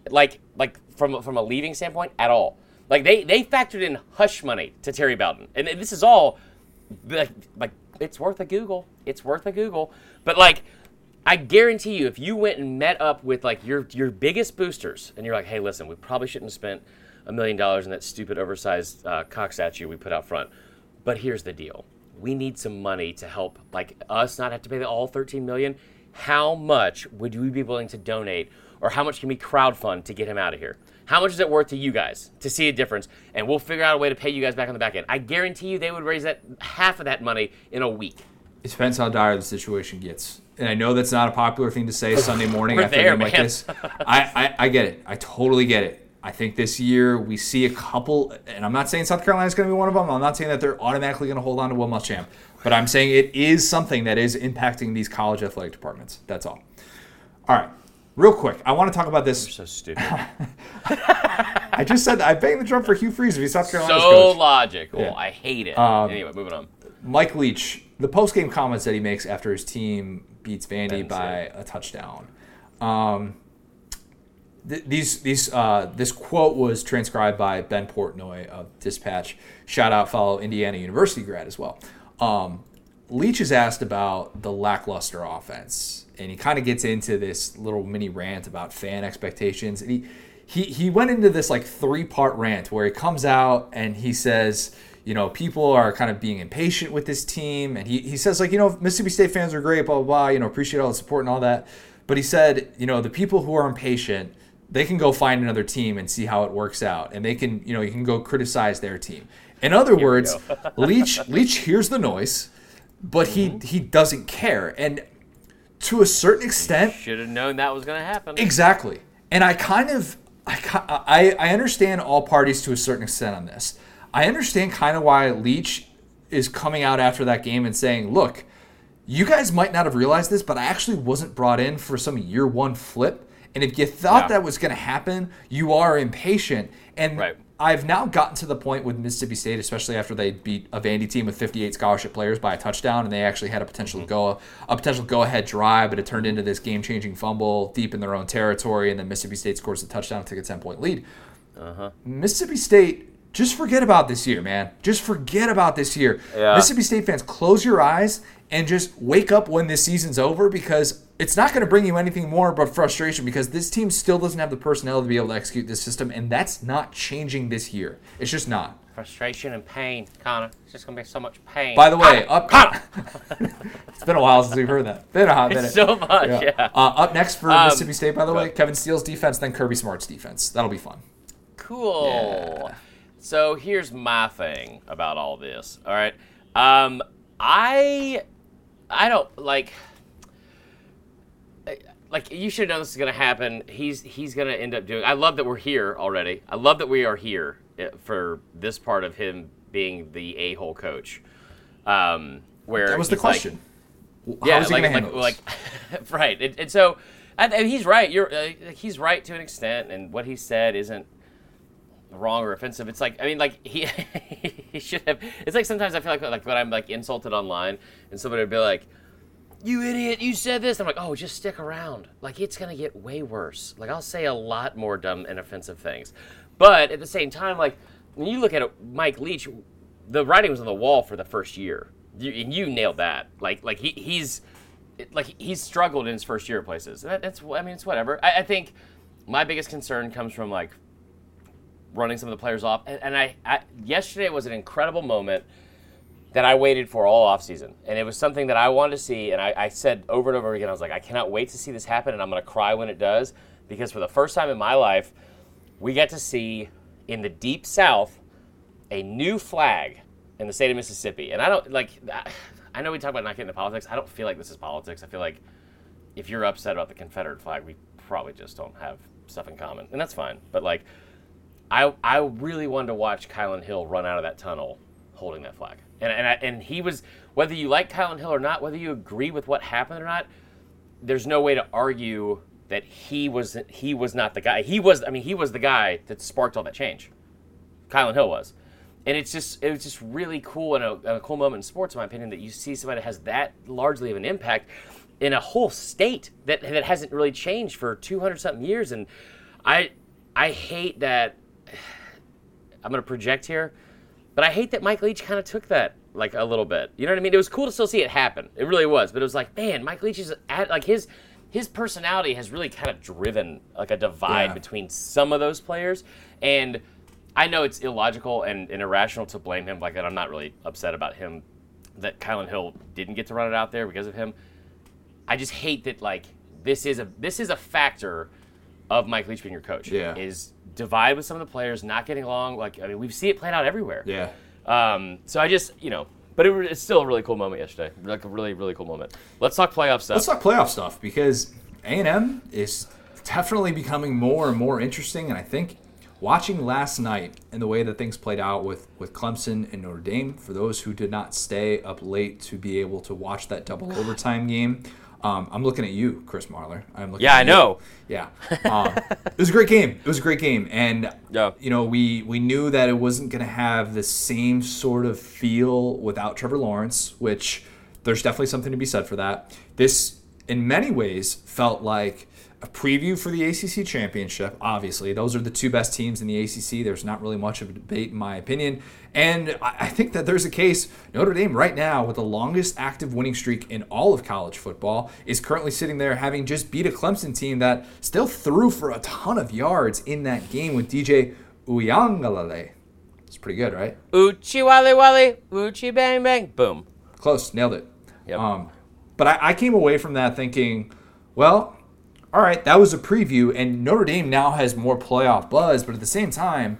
Speaker 2: like like from from a leaving standpoint at all. Like they they factored in hush money to Terry Bowden, and this is all like like it's worth a Google. It's worth a Google. But like I guarantee you, if you went and met up with like your your biggest boosters, and you're like, hey, listen, we probably shouldn't have spent a million dollars on that stupid oversized uh, cock statue we put out front. But here's the deal: we need some money to help like us not have to pay the all 13 million. How much would we be willing to donate, or how much can we crowdfund to get him out of here? How much is it worth to you guys to see a difference? And we'll figure out a way to pay you guys back on the back end. I guarantee you, they would raise that half of that money in a week.
Speaker 1: It depends how dire the situation gets. And I know that's not a popular thing to say Sunday morning
Speaker 2: We're
Speaker 1: after
Speaker 2: there,
Speaker 1: a game like
Speaker 2: man.
Speaker 1: this. I, I, I get it. I totally get it. I think this year we see a couple, and I'm not saying South Carolina is going to be one of them. I'm not saying that they're automatically going to hold on to Will Muschamp, but I'm saying it is something that is impacting these college athletic departments. That's all. All right, real quick, I want to talk about this.
Speaker 2: So stupid.
Speaker 1: I just said I banged the drum for Hugh Freeze if he's South Carolina's
Speaker 2: so
Speaker 1: coach.
Speaker 2: logical.
Speaker 1: Yeah.
Speaker 2: I hate it.
Speaker 1: Um,
Speaker 2: anyway, moving on.
Speaker 1: Mike Leach, the post game comments that he makes after his team beats Vandy
Speaker 2: Ben's
Speaker 1: by a touchdown. Um, th- these these uh, this quote was transcribed by Ben Portnoy of Dispatch. Shout out, fellow Indiana University grad as well. Um, Leach is asked about the lackluster offense, and he kind of gets into this little mini rant about fan expectations. And he he he went into this like three part rant where he comes out and he says, you know, people are kind of being impatient with this team, and he he says like, you know, Mississippi State fans are great, blah blah blah. You know, appreciate all the support and all that. But he said, you know, the people who are impatient, they can go find another team and see how it works out, and they can, you know, you can go criticize their team. In other words, Leach Leach hears the noise but he
Speaker 2: Mm-hmm.
Speaker 1: he doesn't care and to a certain extent
Speaker 2: Should have known that was going to happen.
Speaker 1: exactly and i kind of I, I i understand all parties to a certain extent on this i understand kind of why leach is coming out after that game and saying look you guys might not have realized this but i actually wasn't brought in for some year one flip and if you thought
Speaker 2: Yeah.
Speaker 1: that was going to happen you are impatient and
Speaker 2: Right.
Speaker 1: I've now gotten to the point with Mississippi State, especially after they beat a Vandy team with 58 scholarship players by a touchdown, and they actually had a potential
Speaker 2: Mm-hmm.
Speaker 1: go a potential go ahead drive, but it turned into this game changing fumble deep in their own territory, and then Mississippi State scores a touchdown to take a 10 point lead.
Speaker 2: Uh-huh.
Speaker 1: Mississippi State, just forget about this year, man. Just forget about this year.
Speaker 2: Yeah.
Speaker 1: Mississippi State fans, close your eyes and just wake up when this season's over because it's not going to bring you anything more but frustration because this team still doesn't have the personnel to be able to execute this system, and that's not changing this year. It's just not.
Speaker 2: Frustration and pain, Connor. It's just going to be so much pain.
Speaker 1: By the way,
Speaker 2: Connor,
Speaker 1: up.
Speaker 2: Connor.
Speaker 1: it's been a while since we've heard that. Been a hot minute.
Speaker 2: It's so much, yeah.
Speaker 1: Uh, up next for
Speaker 2: Um,
Speaker 1: Mississippi State, by the way. Kevin Steele's defense, then Kirby Smart's defense. That'll be fun.
Speaker 2: Cool.
Speaker 1: Yeah.
Speaker 2: So here's my thing about all this. All right. Um, I, I don't like. Like you should know this is gonna happen. He's he's gonna end up doing. I love that we're here already. I love that we are here uh, for this part of him being the a hole coach. Um, where
Speaker 1: That was the
Speaker 2: he's like-
Speaker 1: question. How
Speaker 2: yeah,
Speaker 1: is he
Speaker 2: like,
Speaker 1: going to handle
Speaker 2: like, like right. And, and so, and, and he's right. You're uh, he's right to an extent, and what he said isn't wrong or offensive. It's like I mean, like he he should have. It's like sometimes I feel like like when I'm like insulted online, and somebody would be like, "You idiot! You said this." I'm like, "Oh, just stick around. Like it's gonna get way worse. Like I'll say a lot more dumb and offensive things." But at the same time, like when you look at it, Mike Leach, the writing was on the wall for the first year. You, and you nailed that. Like like he he's like he's struggled in his first year at places. That, that's I mean it's whatever. I, I think my biggest concern comes from like running some of the players off. And, and I, I yesterday was an incredible moment that I waited for all offseason. And it was something that I wanted to see. And I, I said over and over again, I was like, I cannot wait to see this happen. And I'm going to cry when it does. Because for the first time in my life, we get to see in the deep south a new flag in the state of Mississippi. And I don't like, I know we talk about not getting into politics. I don't feel like this is politics. I feel like if you're upset about the Confederate flag, we probably just don't have stuff in common. And that's fine. But like, I, I really wanted to watch Kylan Hill run out of that tunnel holding that flag. And, and, I, and he was, whether you like Kylan Hill or not, whether you agree with what happened or not, there's no way to argue that he was he was not the guy. He was, I mean, he was the guy that sparked all that change. Kylan Hill was. And it's just it was just really cool and a, and a cool moment in sports, in my opinion, that you see somebody that has that largely of an impact in a whole state that that hasn't really changed for 200 something years. And I I hate that I'm going to project here, but I hate that Mike Leach kind of took that like a little bit. You know what I mean? It was cool to still see it happen. It really was, but it was like, man, Mike Leach is at like his his personality has really kind of driven like a divide
Speaker 1: Yeah.
Speaker 2: between some of those players and I know it's illogical and, and irrational to blame him like that. I'm not really upset about him that Kylan Hill didn't get to run it out there because of him. I just hate that like this is a this is a factor of Mike Leach being your coach.
Speaker 1: Yeah.
Speaker 2: Is divide with some of the players, not getting along. Like I mean, we see it played out everywhere.
Speaker 1: Yeah.
Speaker 2: Um, so I just you know, but it, wa- it's still a really cool moment yesterday. Like a really really cool moment. Let's talk playoff stuff.
Speaker 1: Let's talk playoff stuff because A&M is definitely becoming more and more interesting. And I think watching last night and the way that things played out with, with Clemson and Notre Dame, for those who did not stay up late to be able to watch that double overtime game, um, I'm looking at you, Chris Marler. I'm looking
Speaker 2: Yeah, I
Speaker 1: you.
Speaker 2: know.
Speaker 1: Yeah, um, it was a great game. It was a great game, and
Speaker 2: Yeah.
Speaker 1: you know we we knew that it wasn't going to have the same sort of feel without Trevor Lawrence, which there's definitely something to be said for that. This, in many ways, felt like a preview for the ACC championship. Obviously, those are the two best teams in the ACC. There's not really much of a debate, in my opinion. And I think that there's a case. Notre Dame, right now, with the longest active winning streak in all of college football, is currently sitting there having just beat a Clemson team that still threw for a ton of yards in that game with DJ Uiagalelei. It's pretty good, right?
Speaker 2: Uchi wally wally, uchi bang bang, boom.
Speaker 1: Close, nailed it.
Speaker 2: Yep.
Speaker 1: Um, but I, I came away from that thinking, well, all right, that was a preview, and Notre Dame now has more playoff buzz. But at the same time,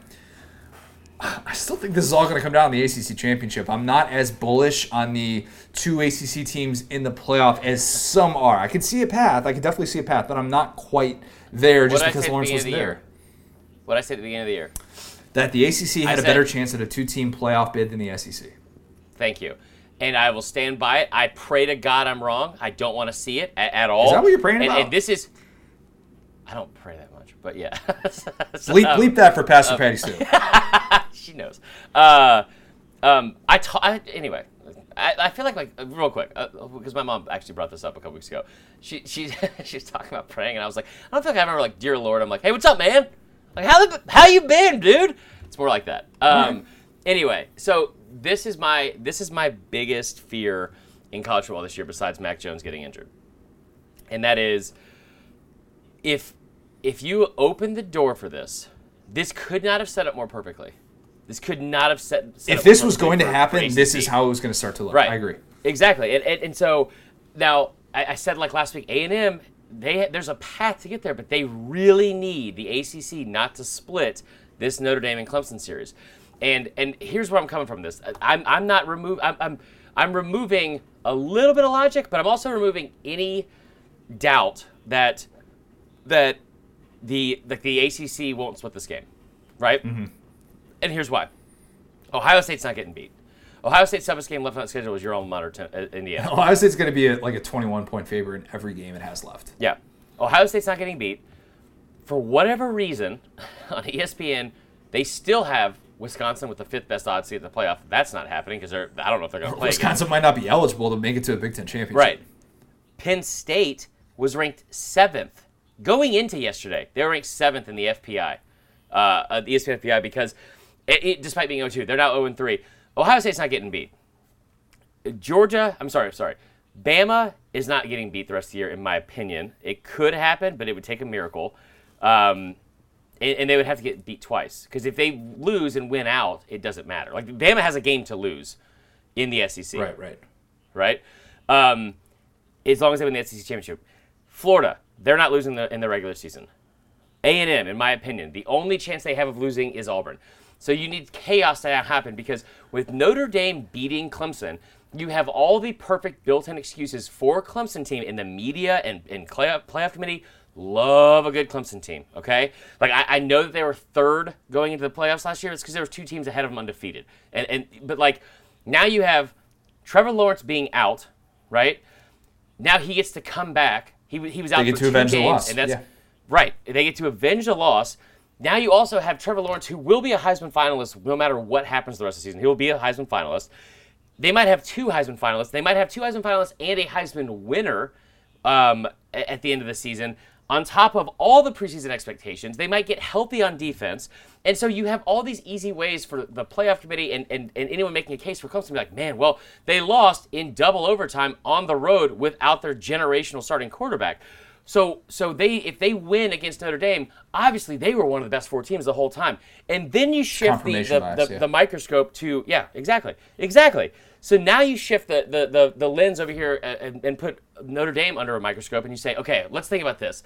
Speaker 1: I still think this is all going to come down to the ACC championship. I'm not as bullish on the two ACC teams in the playoff as some are. I can see a path. I can definitely see a path, but I'm not quite there just because
Speaker 2: say
Speaker 1: Lawrence wasn't
Speaker 2: the
Speaker 1: there.
Speaker 2: What I said at the beginning of the year.
Speaker 1: That the ACC had
Speaker 2: I
Speaker 1: a
Speaker 2: said-
Speaker 1: better chance at a two-team playoff bid than the SEC.
Speaker 2: Thank you. And I will stand by it. I pray to God I'm wrong. I don't want to see it at, at all.
Speaker 1: Is that what you're praying
Speaker 2: and,
Speaker 1: about?
Speaker 2: And this is. I don't pray that much, but yeah. So,
Speaker 1: Bleep,
Speaker 2: um,
Speaker 1: bleep that for Pastor Patty Stew.
Speaker 2: she knows. Uh, um, I ta- I, anyway. I, I feel like like uh, real quick uh, because my mom actually brought this up a couple weeks ago. She she she was talking about praying and I was like I don't feel like I remember like dear Lord I'm like hey what's up man like how the, how you been dude it's more like that. Um, anyway so this is my this is my biggest fear in college football this year besides Mac Jones getting injured and that is if if you open the door for this, this could not have set up more perfectly. This could not have set. set
Speaker 1: if this was going to happen, this is how it was going to start to look.
Speaker 2: Right.
Speaker 1: I agree.
Speaker 2: Exactly, and, and, and so now I, I said like last week, A and M. They there's a path to get there, but they really need the ACC not to split this Notre Dame and Clemson series. And and here's where I'm coming from. This I'm I'm not remove I'm, I'm I'm removing a little bit of logic, but I'm also removing any doubt that that the that the ACC won't split this game, right?
Speaker 1: Mm-hmm.
Speaker 2: And here's why: Ohio State's not getting beat. Ohio State's toughest game left on the schedule was your alma mater, uh, Indiana.
Speaker 1: Ohio State's going to be a, like a 21 point favorite in every game it has left.
Speaker 2: Yeah, Ohio State's not getting beat. For whatever reason, on ESPN, they still have Wisconsin with the fifth best odds to get the playoff. That's not happening because they're I don't know if they're going to play. again.
Speaker 1: Wisconsin might not be eligible to make it to a Big Ten championship.
Speaker 2: Right. Penn State was ranked seventh going into yesterday. They were ranked seventh in the FPI, uh, the ESPN FPI, because it, it, despite being 0-2, they're now 0-3. Ohio State's not getting beat. Georgia, I'm sorry, I'm sorry. Bama is not getting beat the rest of the year, in my opinion. It could happen, but it would take a miracle. Um, and, and they would have to get beat twice. Because if they lose and win out, it doesn't matter. Like, Bama has a game to lose in the SEC
Speaker 1: Right, right.
Speaker 2: right? Um, as long as they win the SEC championship. Florida, they're not losing the, in the regular season. A and M, in my opinion, the only chance they have of losing is Auburn. So you need chaos to happen because with Notre Dame beating Clemson, you have all the perfect built-in excuses for Clemson team in the media and, and playoff, playoff committee. Love a good Clemson team, okay? Like I, I know that they were third going into the playoffs last year. It's because there were two teams ahead of them undefeated, and and but like now you have Trevor Lawrence being out, right? Now he gets to come back. He, he was out
Speaker 1: get
Speaker 2: for
Speaker 1: to
Speaker 2: two
Speaker 1: avenge the
Speaker 2: games,
Speaker 1: loss,
Speaker 2: and that's
Speaker 1: yeah.
Speaker 2: right. They get to avenge the loss. Now you also have Trevor Lawrence, who will be a Heisman finalist no matter what happens the rest of the season. He will be a Heisman finalist. They might have two Heisman finalists. They might have two Heisman finalists and a Heisman winner um, at the end of the season. On top of all the preseason expectations, they might get healthy on defense. And so you have all these easy ways for the playoff committee and, and, and anyone making a case for Clemson to be like, man, well, they lost in double overtime on the road without their generational starting quarterback. So so they if they win against Notre Dame, obviously they were one of the best four teams the whole time. And then you shift the the,
Speaker 1: bias,
Speaker 2: the,
Speaker 1: yeah.
Speaker 2: the microscope to yeah, exactly. Exactly. So now you shift the the, the, the lens over here and, and put Notre Dame under a microscope and you say, okay, let's think about this.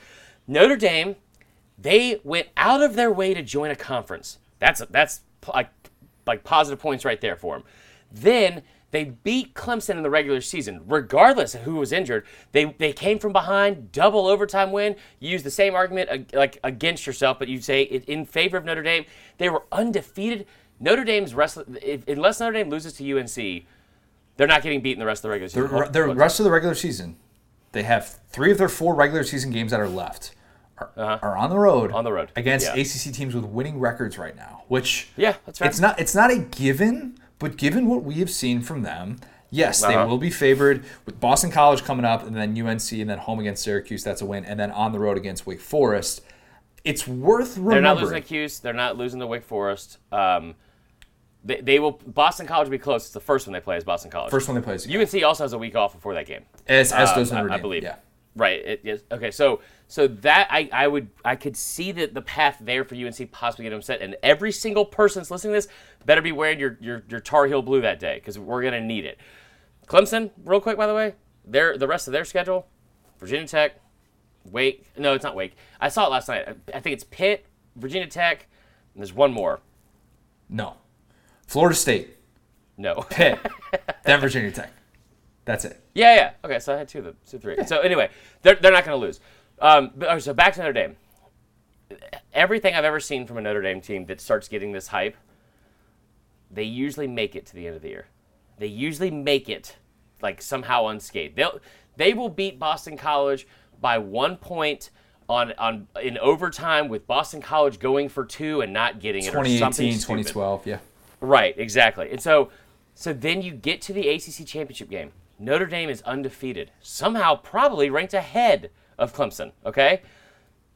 Speaker 2: Notre Dame, they went out of their way to join a conference. That's that's like like positive points right there for them. Then they beat Clemson in the regular season, regardless of who was injured. They they came from behind, double overtime win. You use the same argument like against yourself, but you say it in favor of Notre Dame. They were undefeated. Notre Dame's rest, if, unless Notre Dame loses to UNC, they're not getting beaten the rest of the regular season.
Speaker 1: The, the rest of the regular season, they have three of their four regular season games that are left are, are on the road.
Speaker 2: Uh-huh. On the road,
Speaker 1: against
Speaker 2: yeah.
Speaker 1: ACC teams with winning records right now. Which
Speaker 2: Yeah, that's right.
Speaker 1: It's not. It's not a given, but given what we have seen from them, Yes,
Speaker 2: Uh-huh.
Speaker 1: they will be favored with Boston College coming up, and then UNC, and then home against Syracuse. That's a win, and then on the road against Wake Forest. It's worth remembering.
Speaker 2: They're not losing to Cuse. They're not losing to Wake Forest. Um, they, they will. Boston College will be close. It's the first one they play is Boston College.
Speaker 1: First one they play is
Speaker 2: UNC also has a week off before that game.
Speaker 1: as, as
Speaker 2: Um,
Speaker 1: does
Speaker 2: I-
Speaker 1: Notre
Speaker 2: I, believe.
Speaker 1: Yeah.
Speaker 2: Right. It, yes. Okay. So so that I, I would I could see that the path there for UNC possibly getting upset, and every single person that's listening to this better be wearing your your, your Tar Heel blue that day because we're gonna need it. Clemson, real quick by the way, their the rest of their schedule, Virginia Tech, Wake. No, it's not Wake. I saw it last night. I, I think it's Pitt, Virginia Tech, and there's one more.
Speaker 1: No. Florida State,
Speaker 2: No.
Speaker 1: Pitt, then Virginia Tech. That's it.
Speaker 2: Yeah, yeah. Okay, so I had two of them, two, three. So anyway, they're, they're not going to lose. Um, but, so back to Notre Dame. Everything I've ever seen from a Notre Dame team that starts getting this hype, they usually make it to the end of the year. They usually make it like somehow unscathed. They'll they will beat Boston College by one point on on in overtime with Boston College going for two and not getting it or something
Speaker 1: 2018,
Speaker 2: stupid.
Speaker 1: 2012. Yeah.
Speaker 2: Right, exactly. And so so then you get to the ACC championship game. Notre Dame is undefeated. Somehow probably ranked ahead of Clemson, okay?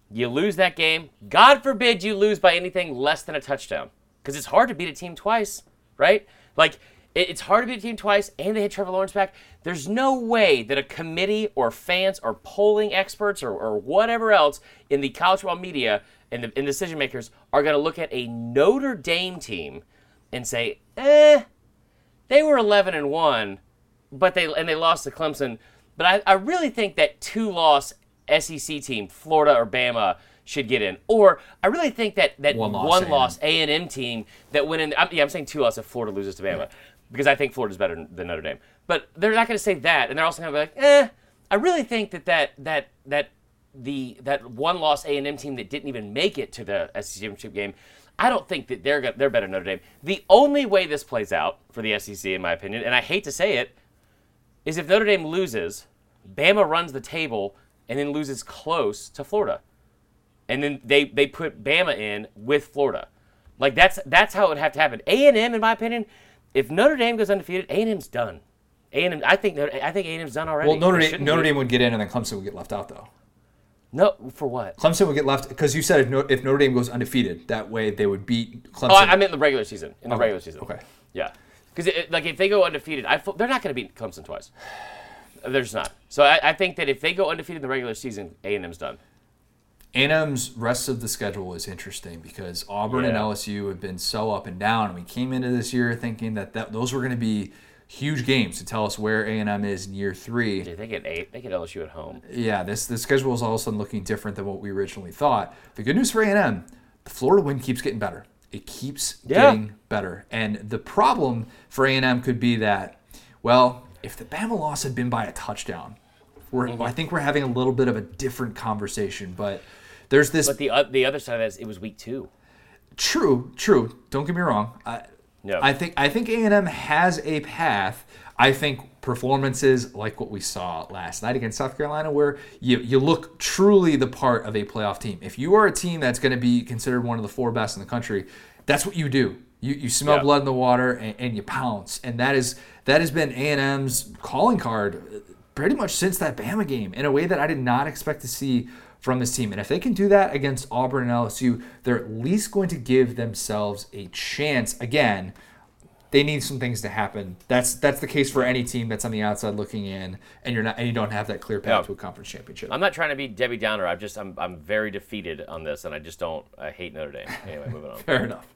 Speaker 2: You lose that game. God forbid you lose by anything less than a touchdown cuz it's hard to beat a team twice, right? Like it- it's hard to beat a team twice, and they had Trevor Lawrence back. There's no way that a committee or fans or polling experts or, or whatever else in the college football media and the and decision makers are going to look at a Notre Dame team and say, eh, they were 11 and 1, but they and they lost to Clemson. But I, I really think that two loss SEC team, Florida or Bama, should get in. Or I really think that that
Speaker 1: One
Speaker 2: one,
Speaker 1: loss A&M.
Speaker 2: loss A and M team that went in. I'm, yeah, I'm saying two loss if Florida loses to Bama because I think Florida's better than Notre Dame. But they're not going to say that, and they're also going to be like, eh. I really think that that that that the that one loss A and M team that didn't even make it to the SEC championship game. I don't think that they're they're better than Notre Dame. The only way this plays out for the SEC, in my opinion, and I hate to say it, is if Notre Dame loses, Bama runs the table and then loses close to Florida, and then they they put Bama in with Florida. Like that's that's how it would have to happen. A and M, in my opinion, if Notre Dame goes undefeated, A and M's done. A and M, I think I think A and M's done already.
Speaker 1: Well, Notre Dame, Notre. Dame would get in, and then Clemson would get left out, though.
Speaker 2: No, for what?
Speaker 1: Clemson would get left because you said if, no, if Notre Dame goes undefeated, that way they would beat Clemson.
Speaker 2: Oh, I, I meant the regular season. In the regular season.
Speaker 1: Okay.
Speaker 2: Yeah, because like if they go undefeated, I, they're not going to beat Clemson twice. They're just not. So I, I think that if they go undefeated in the regular season, A and M's done.
Speaker 1: A&M's rest of the schedule is interesting because Auburn and LSU have been so up and down. We came into this year thinking that, that those were going to be huge games to tell us where A&M is in year three.
Speaker 2: Dude, they get eight. They get LSU at home.
Speaker 1: Yeah, this the schedule is all of a sudden looking different than what we originally thought. The good news for A&M, the Florida win keeps getting better. It keeps
Speaker 2: Yeah.
Speaker 1: getting better. And the problem for A&M could be that, well, if the Bama loss had been by a touchdown, we're,
Speaker 2: Mm-hmm.
Speaker 1: I think we're having a little bit of a different conversation. But there's this
Speaker 2: But the uh, the other side of that is it was week two.
Speaker 1: True, true. Don't get me wrong. I,
Speaker 2: No.
Speaker 1: I think I think A and M has a path. I think performances like what we saw last night against South Carolina, where you you look truly the part of a playoff team. If you are a team that's going to be considered one of the four best in the country, that's what you do. You, you smell
Speaker 2: Yeah.
Speaker 1: blood in the water and, and you pounce, and that is that has been A and M's calling card pretty much since that Bama game in a way that I did not expect to see from this team. And if they can do that against Auburn and LSU, they're at least going to give themselves a chance. Again, they need some things to happen. That's that's the case for any team that's on the outside looking in, and you're not and you don't have that clear path
Speaker 2: Yeah.
Speaker 1: to a conference championship.
Speaker 2: I'm not trying to be Debbie Downer. I'm just I'm I'm very defeated on this, and I just don't. I hate Notre Dame. Anyway, moving on.
Speaker 1: Fair enough.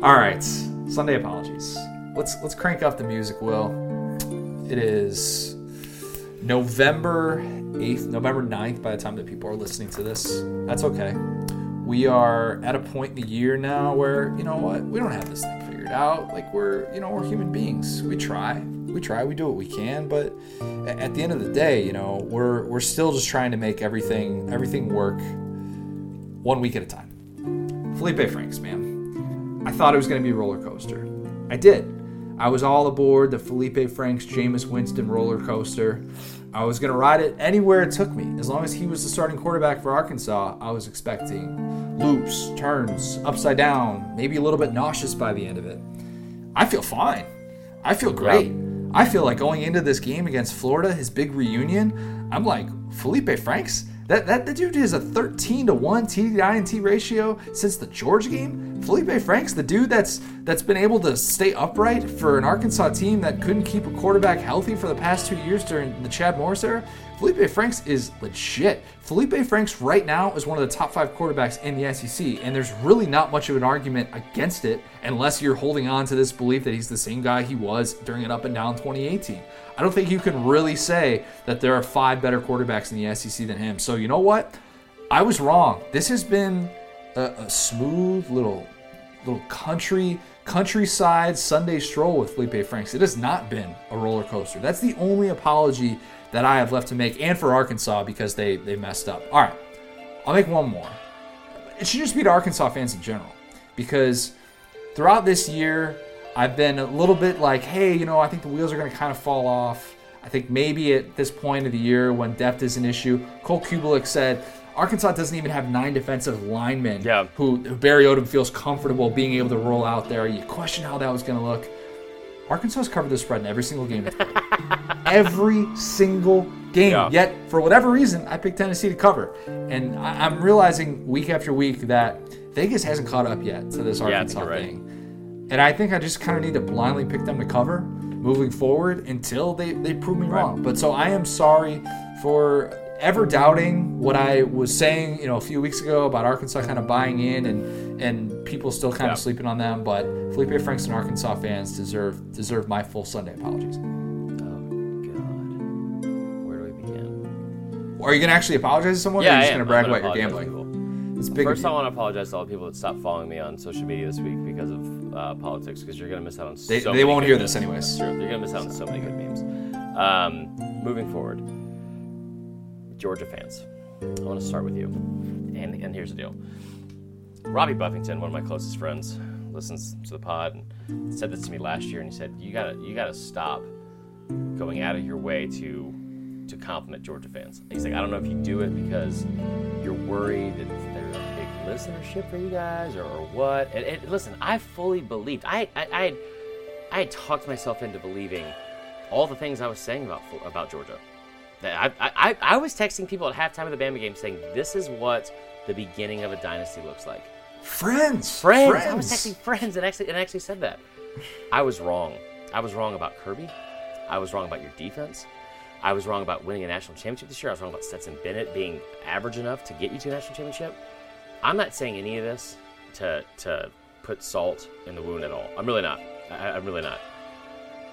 Speaker 1: All right, Sunday apologies. Let's let's crank up the music, Will. It is November 8th, November 9th by the time that people are listening to this. That's okay. We are at a point in the year now where, you know what, we don't have this thing figured out. Like we're, you know, we're human beings. We try. We try, we do what we can, but at the end of the day, you know, we're we're still just trying to make everything everything work one week at a time. Felipe Franks, man. I thought it was going to be a roller coaster. I did. I was all aboard the Felipe Franks Jameis Winston roller coaster. I was going to ride it anywhere it took me. As long as he was the starting quarterback for Arkansas, I was expecting loops, turns, upside down, maybe a little bit nauseous by the end of it. I feel fine. I feel great. I feel like going into this game against Florida, his big reunion, I'm like, Felipe Franks? That, that the dude is a 13 to 1 TDI ratio since the Georgia game. Felipe Franks, the dude that's that's been able to stay upright for an Arkansas team that couldn't keep a quarterback healthy for the past two years during the Chad Morris era. Felipe Franks is legit. Felipe Franks right now is one of the top five quarterbacks in the SEC, and there's really not much of an argument against it unless you're holding on to this belief that he's the same guy he was during an up and down 2018. I don't think you can really say that there are five better quarterbacks in the SEC than him. So you know what? I was wrong. This has been a, a smooth little little country countryside Sunday stroll with Felipe Franks. It has not been a roller coaster. That's the only apology that I have left to make, and for Arkansas because they they messed up. All right, I'll make one more. It should just be to Arkansas fans in general because throughout this year, I've been a little bit like, hey, you know, I think the wheels are going to kind of fall off. I think maybe at this point of the year when depth is an issue, Cole Cubelic said Arkansas doesn't even have nine defensive linemen
Speaker 2: Yeah.
Speaker 1: who, who Barry Odom feels comfortable being able to roll out there. You question how that was going to look. Arkansas's covered the spread in every single game. every single game.
Speaker 2: Yeah.
Speaker 1: Yet, for whatever reason, I picked Tennessee to cover. And I, I'm realizing week after week that Vegas hasn't caught up yet to this Arkansas
Speaker 2: you're right.
Speaker 1: And I think I just kind of need to blindly pick them to cover moving forward until they, they prove me wrong. But so I am sorry for ever doubting what I was saying, you know, a few weeks ago about Arkansas kind of buying in and and people still kind
Speaker 2: Yeah.
Speaker 1: of sleeping on them. But Felipe Franks and Arkansas fans deserve deserve my full Sunday apologies.
Speaker 2: Oh God, where do we begin?
Speaker 1: Are you gonna actually apologize to someone? or
Speaker 2: Yeah,
Speaker 1: are
Speaker 2: I
Speaker 1: you just
Speaker 2: am.
Speaker 1: gonna brag about your gambling? It's big.
Speaker 2: First, I want to apologize to all the people that stopped following me on social media this week because of uh, politics, because you're gonna miss out on
Speaker 1: They-
Speaker 2: so
Speaker 1: they
Speaker 2: many
Speaker 1: won't
Speaker 2: good
Speaker 1: hear
Speaker 2: memes.
Speaker 1: this anyways.
Speaker 2: That's true. You're gonna miss out on so many good memes. Um, moving forward, Georgia fans, I want to start with you, and and here's the deal. Robbie Buffington, one of my closest friends, listens to the pod and said this to me last year, and he said, "You gotta you gotta stop going out of your way to to compliment Georgia fans." He's like, "I don't know if you do it because you're worried that there's a big listenership for you guys, or, or what." And, and listen, I fully believed. I I I had, I had talked myself into believing all the things I was saying about about Georgia. That I, I, I I was texting people at halftime of the Bama game saying, "This is what the beginning of a dynasty looks like."
Speaker 1: friends,
Speaker 2: friends. I was texting friends and actually and actually said that. I was wrong. I was wrong about Kirby. I was wrong about your defense. I was wrong about winning a national championship this year. I was wrong about Stetson Bennett being average enough to get you to a national championship. I'm not saying any of this to to put salt in the wound at all. I'm really not. I, I'm really not.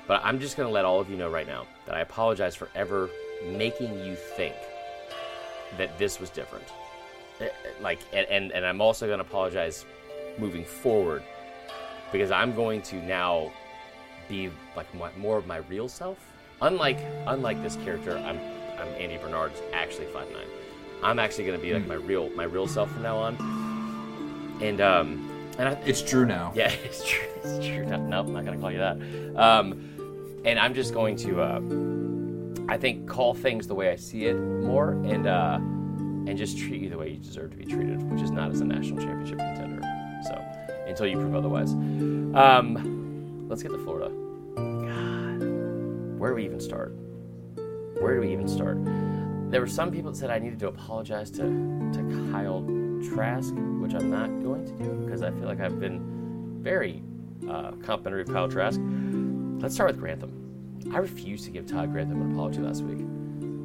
Speaker 2: But I'm just going to let all of you know right now that I apologize for ever making you think that this was different Uh, like and, and, and i'm also going to apologize moving forward because i'm going to now be like my, more of my real self unlike unlike this character i'm i'm andy bernard is actually five nine. i'm actually going to be like my real my real self from now on and um and I,
Speaker 1: It's true now.
Speaker 2: yeah, it's true. It's true. No, nope, I'm not gonna call you that. Um, and I'm just going to, uh, I think, call things the way I see it more, and uh, and just treat you the way you deserve to be treated, which is not as a national championship contender. So until you prove otherwise, um, let's get to Florida. Where do we even start? Where do we even start? There were some people that said I needed to apologize to to Kyle Trask, which I'm not going to do because I feel like I've been very uh, complimentary of Kyle Trask. Let's start with Grantham. I refuse to give Todd Grantham an apology last week.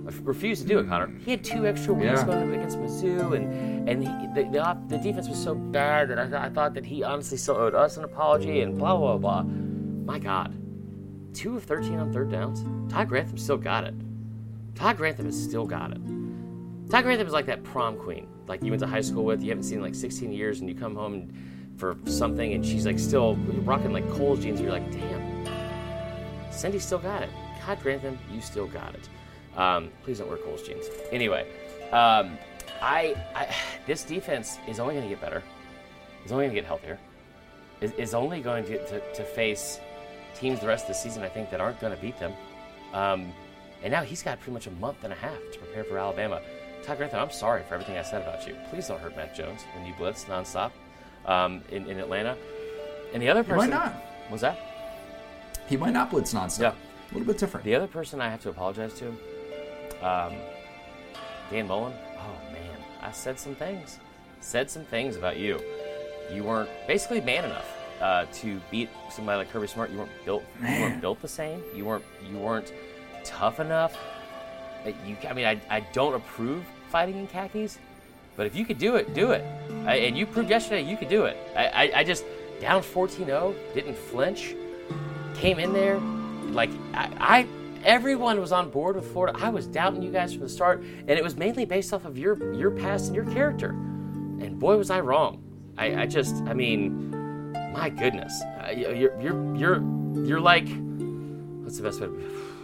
Speaker 2: I f- refuse to do it, Connor. He had two extra weeks
Speaker 1: Yeah.
Speaker 2: going against Mizzou, and and he, the, the the defense was so bad that I, th- I thought that he honestly still owed us an apology, and blah blah blah. My God, two of thirteen on third downs. Todd Grantham still got it. Todd Grantham has still got it. Todd Grantham is like that prom queen, like you went to high school with, you haven't seen like 16 years, and you come home for something, and she's like still rocking like Cole's jeans. And you're like, damn, Cindy still got it. Todd Grantham, you still got it. Um, please don't wear Cole's jeans. Anyway, um, I, I this defense is only going to get better. It's only going to get healthier. Is only going to, to to face teams the rest of the season. I think that aren't going to beat them. Um, and now he's got pretty much a month and a half to prepare for Alabama. Todd Grantham, I'm sorry for everything I said about you. Please don't hurt Mac Jones when you blitz nonstop um, in, in Atlanta. And the other
Speaker 1: He
Speaker 2: person
Speaker 1: might not.
Speaker 2: was that?
Speaker 1: He might not blitz nonstop.
Speaker 2: Yeah.
Speaker 1: A little bit different.
Speaker 2: The other person I have to apologize to, um, Dan Mullen. Oh man, I said some things. Said some things about you. You weren't basically man enough uh, to beat somebody like Kirby Smart. You weren't built. You weren't built the same. You weren't. You weren't tough enough. Uh, You. I mean, I, I don't approve fighting in khakis, but if you could do it, do it. I, and you proved yesterday you could do it. I, I, I just down 14-0, didn't flinch came in there like I, I everyone was on board with Florida. I was doubting you guys from the start, and it was mainly based off of your your past and your character. And boy, was I wrong. I, I just, I mean, my goodness, uh, you're you're you're you're like, what's the best way? To,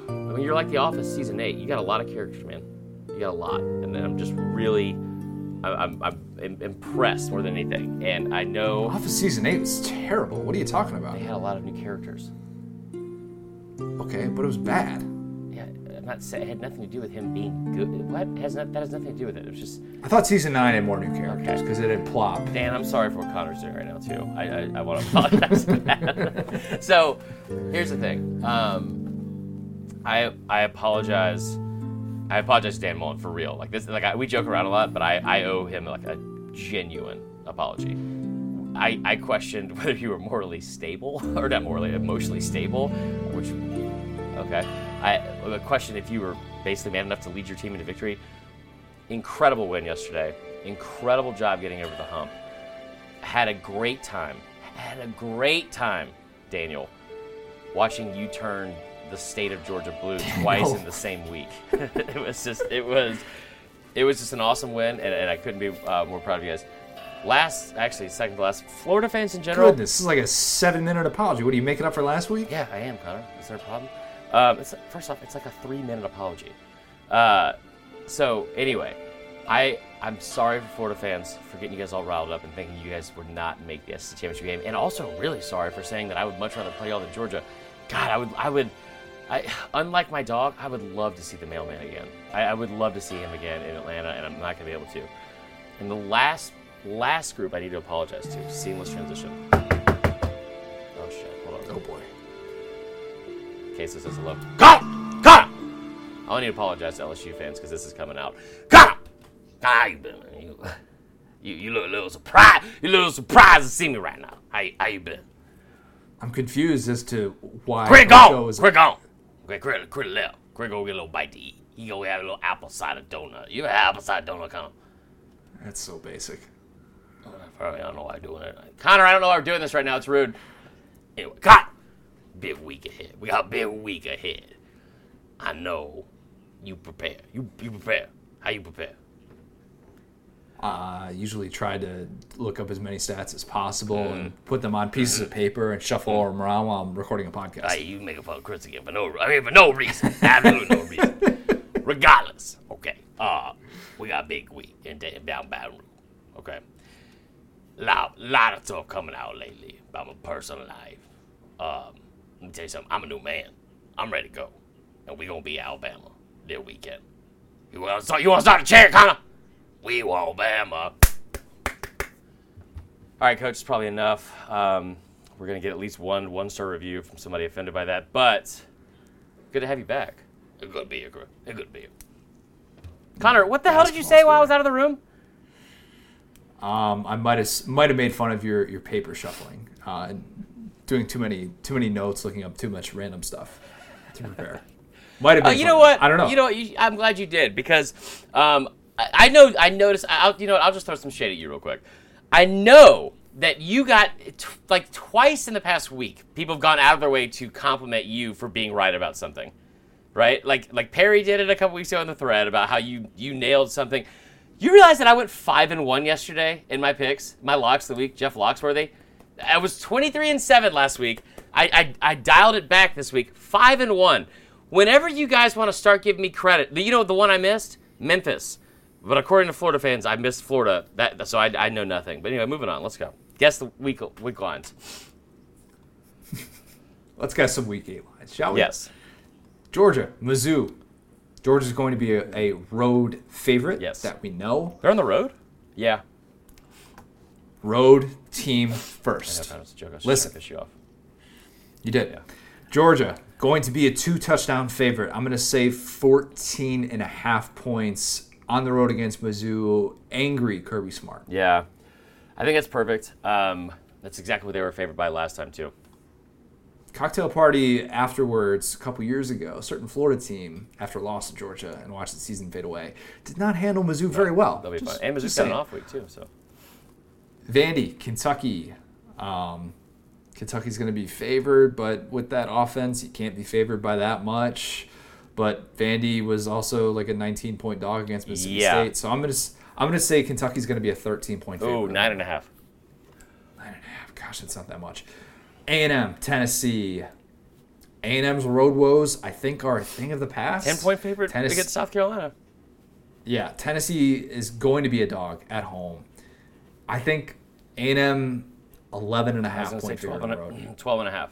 Speaker 2: I mean, you're like The Office season eight. You got a lot of characters, man. You got a lot, and then I'm just really. I'm im- impressed more than anything, and I know
Speaker 1: Office season eight was terrible. What are you talking about?
Speaker 2: they had a lot of new characters.
Speaker 1: Okay, but it was bad.
Speaker 2: Not it had nothing to do with him being good. What has not, that has nothing to do with it. It was just
Speaker 1: I thought season nine had more new characters because it had plop.
Speaker 2: Dan. I'm sorry for what Connor's doing right now too. I I, I want to apologize for that. so here's the thing. Um, I I apologize. I apologize, to Dan Mullen, for real. Like this, like I, we joke around a lot, but I I owe him like a genuine apology. I, I questioned whether you were morally stable or not morally emotionally stable, which okay. I question if you were basically man enough to lead your team into victory. Incredible win yesterday. Incredible job getting over the hump. Had a great time. Had a great time, Daniel, watching you turn the state of Georgia blue twice in the same week. it was just it was it was just an awesome win, and, and I couldn't be uh, more proud of you guys. Last, actually, second to last, Florida fans in general.
Speaker 1: Goodness, this is like a seven-minute apology. What are you making up for last week?
Speaker 2: Yeah, I am, Connor. Is there a problem? Um, first off, it's like a three-minute apology. Uh, so anyway, I I'm sorry for Florida fans for getting you guys all riled up and thinking you guys would not make the SEC championship game, and also really sorry for saying that I would much rather play y'all than Georgia. God, I would I would. I, unlike my dog, I would love to see the mailman again. I, I would love to see him again in Atlanta, and I'm not gonna be able to. And the last last group I need to apologize to. Seamless transition. Oh shit! Hold on.
Speaker 1: Oh boy.
Speaker 2: Queso says hello. Connor! Connor! I only need to apologize to LSU fans because this is coming out. Connor! How you been? You, you, you look a little surprised. You look a little surprised to see me right now. How, you- how you been?
Speaker 1: I'm confused as to why
Speaker 2: Quick on!
Speaker 1: is-
Speaker 2: Quick on! Quick, quick, quick left. Quick go get a little bite to eat. He go have a little apple cider donut. You have apple cider donut, Connor?
Speaker 1: That's so basic.
Speaker 2: I don't know why I'm doing it. Connor, I don't know why we're doing this right now. It's rude. Anyway, Connor, big week ahead. We got a big week ahead. I know you prepare. You you prepare. How you prepare?
Speaker 1: Uh, usually try to look up as many stats as possible
Speaker 2: Mm-hmm.
Speaker 1: and put them on pieces of paper and shuffle them around while I'm recording a podcast.
Speaker 2: Hey, you making fun of Chris again for no I mean for no reason. Absolutely no reason. Regardless, okay. Uh we got a big week in, down Baton Rouge. Okay. Lot lot of stuff coming out lately about my personal life. Um, let me tell you something. I'm a new man. I'm ready to go, and we gonna be Alabama this weekend. You wanna start? You wanna start a chair, Connor? We want Alabama. All right, coach. It's probably enough. Um, we're gonna get at least one one star review from somebody offended by that, but good to have you back. It's good to be here, Chris. It's good be. Connor, what the hell did you say while I was out of the room?
Speaker 1: Um, I might have might have made fun of your, your paper shuffling, uh, and doing too many too many notes, looking up too much random stuff to prepare. Might have
Speaker 2: Uh,
Speaker 1: been.
Speaker 2: you
Speaker 1: fun.
Speaker 2: know what?
Speaker 1: I don't know.
Speaker 2: You know what? You, I'm glad you did because um, I, I know. I noticed. I'll, you know what? I'll just throw some shade at you real quick. I know that you got t- like twice in the past week. People have gone out of their way to compliment you for being right about something, right? Like like Perry did it a couple weeks ago in the thread about how you you nailed something. You realize that I went five and one yesterday in my picks, my locks of the week. Jeff Locksworthy. I was 23 and seven last week. I, I I dialed it back this week, five and one. Whenever you guys want to start giving me credit, you know the one I missed, Memphis. But according to Florida fans, I missed Florida. That so I, I know nothing. But anyway, moving on. Let's go. Guess the week week lines.
Speaker 1: Let's guess some week eight lines, shall we?
Speaker 2: Yes.
Speaker 1: Georgia, Mizzou. Georgia's going to be a, a road favorite.
Speaker 2: Yes.
Speaker 1: That we know.
Speaker 2: They're on the road. Yeah.
Speaker 1: Road team
Speaker 2: I
Speaker 1: first.
Speaker 2: know, it's a joke.
Speaker 1: Listen.
Speaker 2: you off.
Speaker 1: You did. Georgia going to be a two touchdown favorite. I'm going to say 14 and a half points on the road against Mizzou. Angry Kirby Smart.
Speaker 2: Yeah, I think that's perfect. Um, that's exactly what they were favored by last time too.
Speaker 1: Cocktail party afterwards, a couple years ago, a certain Florida team, after a loss to Georgia and watched the season fade away, did not handle Mizzou very well.
Speaker 2: That'll be
Speaker 1: Just-
Speaker 2: fun. And Mizzou's got an off week too, so
Speaker 1: Vandy, Kentucky. Um, Kentucky's going to be favored, but with that offense, you can't be favored by that much. But Vandy was also like a 19 point dog against Mississippi
Speaker 2: Yeah.
Speaker 1: State, so I'm gonna s- I'm gonna say Kentucky's going to be a 13 point favorite.
Speaker 2: oh nine and a half.
Speaker 1: Nine and a half. Gosh, that's not that much. A&M, Tennessee. A&M's road woes, I think, are a thing of the past.
Speaker 2: Ten point favorite
Speaker 1: Tennessee-
Speaker 2: against South Carolina.
Speaker 1: Yeah, Tennessee is going to be a dog at home. I think A&M 11 and a half point favorite
Speaker 2: 12
Speaker 1: on
Speaker 2: and,
Speaker 1: the road.
Speaker 2: a, 12 and a half.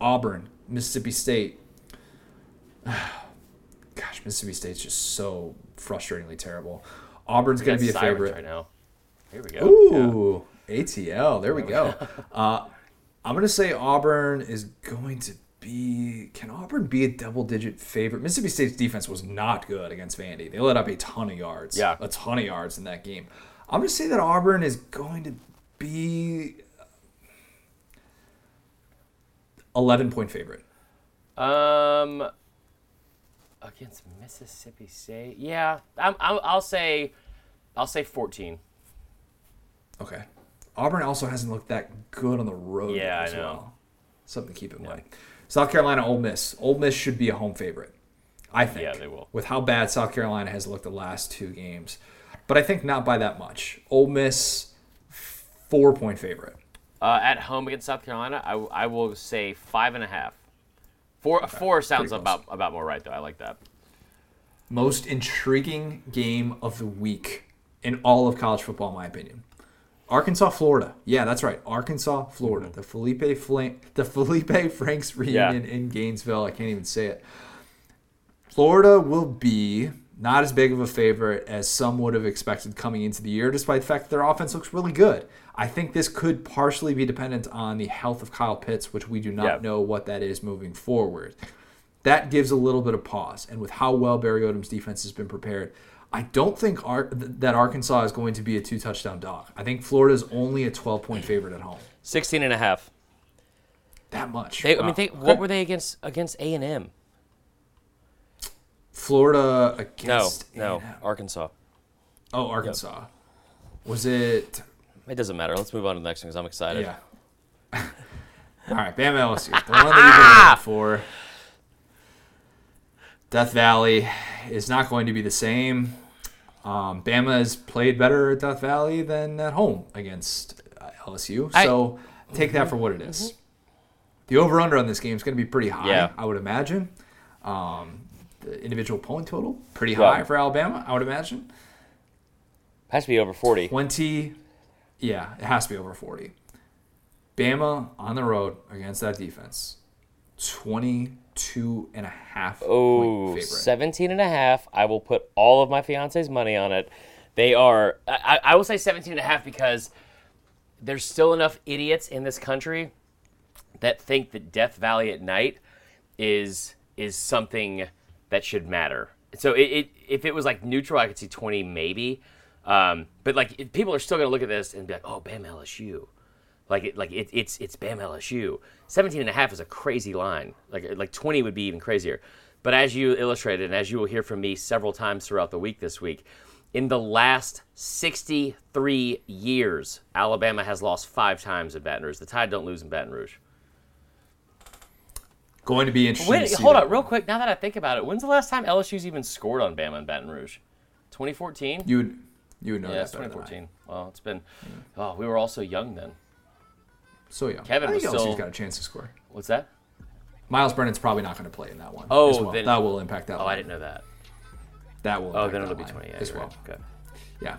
Speaker 1: Auburn, Mississippi State. Gosh, Mississippi State's just so frustratingly terrible. Auburn's going to be a favorite.
Speaker 2: right now. Here we go.
Speaker 1: Ooh, ATL. There we go. uh, I'm going to say Auburn is going to be. Can Auburn be a double digit favorite? Mississippi State's defense was not good against Vandy. They let up a ton of yards.
Speaker 2: Yeah.
Speaker 1: A ton of yards in that game. I'm going to say that Auburn is going to be 11 point favorite.
Speaker 2: Um, against Mississippi State. Yeah, I'm, I'm, I'll say, I'll say 14.
Speaker 1: Okay. Auburn also hasn't looked that good on the road
Speaker 2: Yeah,
Speaker 1: as
Speaker 2: I know.
Speaker 1: well. Something to keep in mind. South Carolina, Ole Miss. Ole Miss should be a home favorite. I think.
Speaker 2: Yeah, they will.
Speaker 1: With how bad South Carolina has looked the last two games. But I think not by that much. Ole Miss, four point favorite.
Speaker 2: Uh, at home against South Carolina, I, I will say five and a half. Four, four sounds about about more right though. I like that.
Speaker 1: Most intriguing game of the week in all of college football, in my opinion. Arkansas, Florida. Yeah, that's right. Arkansas, Florida. The Felipe Flan- the Felipe Franks reunion in Gainesville. I can't even say it. Florida will be not as big of a favorite as some would have expected coming into the year, despite the fact that their offense looks really good. I think this could partially be dependent on the health of Kyle Pitts, which we do not
Speaker 2: Yeah.
Speaker 1: know what that is moving forward. That gives a little bit of pause. And with how well Barry Odom's defense has been prepared, I don't think Ar- that Arkansas is going to be a two touchdown dog. I think Florida is only a 12 point favorite at home.
Speaker 2: 16 and a half.
Speaker 1: That much.
Speaker 2: They, I mean, they, what were they against against A and M?
Speaker 1: Florida
Speaker 2: No,
Speaker 1: against
Speaker 2: no,
Speaker 1: A&M.
Speaker 2: Arkansas.
Speaker 1: Oh, Arkansas. Was it?
Speaker 2: It doesn't matter. Let's move on to the next one because I'm excited.
Speaker 1: Yeah. All right, Bama LSU, the one that you've been waiting for. Death Valley is not going to be the same. Um, Bama has played better at Death Valley than at home against uh, LSU,
Speaker 2: I-
Speaker 1: so take that for what it is. The over/under on this game is going to be pretty high,
Speaker 2: Yeah.
Speaker 1: I would imagine. Um, the individual point total pretty high for Alabama, I would imagine.
Speaker 2: Has to be over 40.
Speaker 1: 20 yeah it has to be over 40 bama on the road against that defense 22 and a half
Speaker 2: Oh,
Speaker 1: point favorite
Speaker 2: 17 and a half. I will put all of my fiance's money on it. They are, I, I will say 17 and a half because there's still enough idiots in this country that think that Death Valley at night is is something that should matter. So it, it if it was like neutral, I could see 20 maybe. Um, but like people are still going to look at this and be like, "Oh, Bam LSU." Like it, like it, it's it's Bam LSU. 17 and a half is a crazy line. Like like 20 would be even crazier. But as you illustrated, and as you will hear from me several times throughout the week this week, in the last 63 years, Alabama has lost five times at Baton Rouge. The Tide don't lose in Baton Rouge.
Speaker 1: Going to be interesting
Speaker 2: Wait,
Speaker 1: to
Speaker 2: hold
Speaker 1: that
Speaker 2: on, real quick. Now that I think about it, when's the last time LSU's even scored on Bama in Baton Rouge? 2014.
Speaker 1: you would you would know
Speaker 2: yeah,
Speaker 1: that
Speaker 2: it's
Speaker 1: better than I.
Speaker 2: 2014. Well, it's been. Oh, we were all so young then.
Speaker 1: so yeah
Speaker 2: Kevin
Speaker 1: I think
Speaker 2: was
Speaker 1: LSU's
Speaker 2: still-
Speaker 1: got a chance to score
Speaker 2: What's that?
Speaker 1: Myles brennan's probably not going to play in that one
Speaker 2: Oh,
Speaker 1: well.
Speaker 2: then-
Speaker 1: that will impact that
Speaker 2: Oh, I didn't know that.
Speaker 1: that will
Speaker 2: Oh, then it'll be 20 yeah,
Speaker 1: as well
Speaker 2: right. Okay.
Speaker 1: Yeah.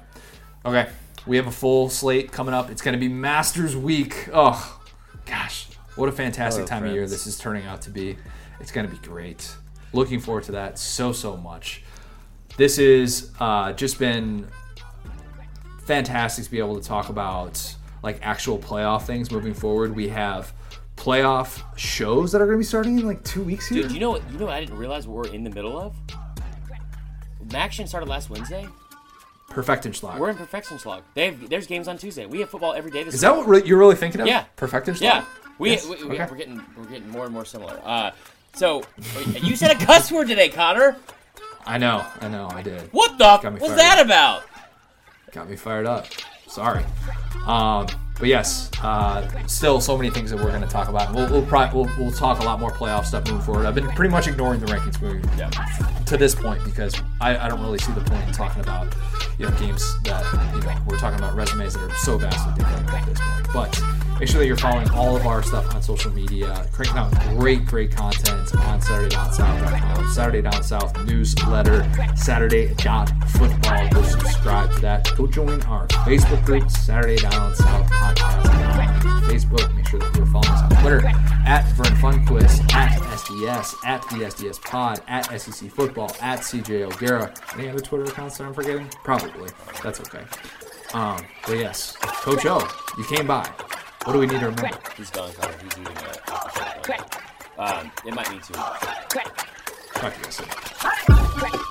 Speaker 1: Okay. We have a full slate coming up. It's going to be Masters Week. Oh, gosh. What a fantastic
Speaker 2: Oh,
Speaker 1: time of year this is turning out to be. It's going to be great. Looking forward to that so, so much. This has uh, just been fantastic to be able to talk about like actual playoff things moving forward. We have playoff shows that are going to be starting in like two weeks here.
Speaker 2: Dude, you know what? You know what I didn't realize we're in the middle of. MACtion started last Wednesday.
Speaker 1: Perfection slot.
Speaker 2: We're in perfection slog. They have, there's games on Tuesday. We have football every day this week.
Speaker 1: Is that what re- you're really thinking of?
Speaker 2: Yeah.
Speaker 1: Perfection slot.
Speaker 2: Yeah, we,
Speaker 1: Yes?
Speaker 2: we, we
Speaker 1: Okay.
Speaker 2: are getting we're getting more and more similar. Uh, so wait, you said a cuss word today, Connor.
Speaker 1: I know. I know. I did.
Speaker 2: What the
Speaker 1: Got me
Speaker 2: was
Speaker 1: fired
Speaker 2: that
Speaker 1: up.
Speaker 2: about?
Speaker 1: Got me fired up. Sorry. Um, but yes, uh, still so many things that we're going to talk about. We'll we'll, probably, we'll we'll talk a lot more playoff stuff moving forward. I've been pretty much ignoring the rankings moving
Speaker 2: Yeah.
Speaker 1: to this point because I, I don't really see the point in talking about you know games that you know we're talking about resumes that are so vastly different at this point. But make sure that you're following all of our stuff on social media, cranking out great great content on SaturdayDownSouth.com, Saturday Down South newsletter, Saturday.football. Go subscribe to that. Go join our Facebook group, Saturday Down South Podcast Facebook. Make sure that you're following us on Twitter at Vern Funquist, at SDS, at the SDS Pod, at SEC Football, at CJ O'Gara. Any other Twitter accounts that I'm forgetting? Probably. That's okay. Um, but yes, Coach O, you came by. What do we need to remember?
Speaker 2: He's gone, Connor. He's eating a. Um, it might need to.
Speaker 1: Talk to you guys soon.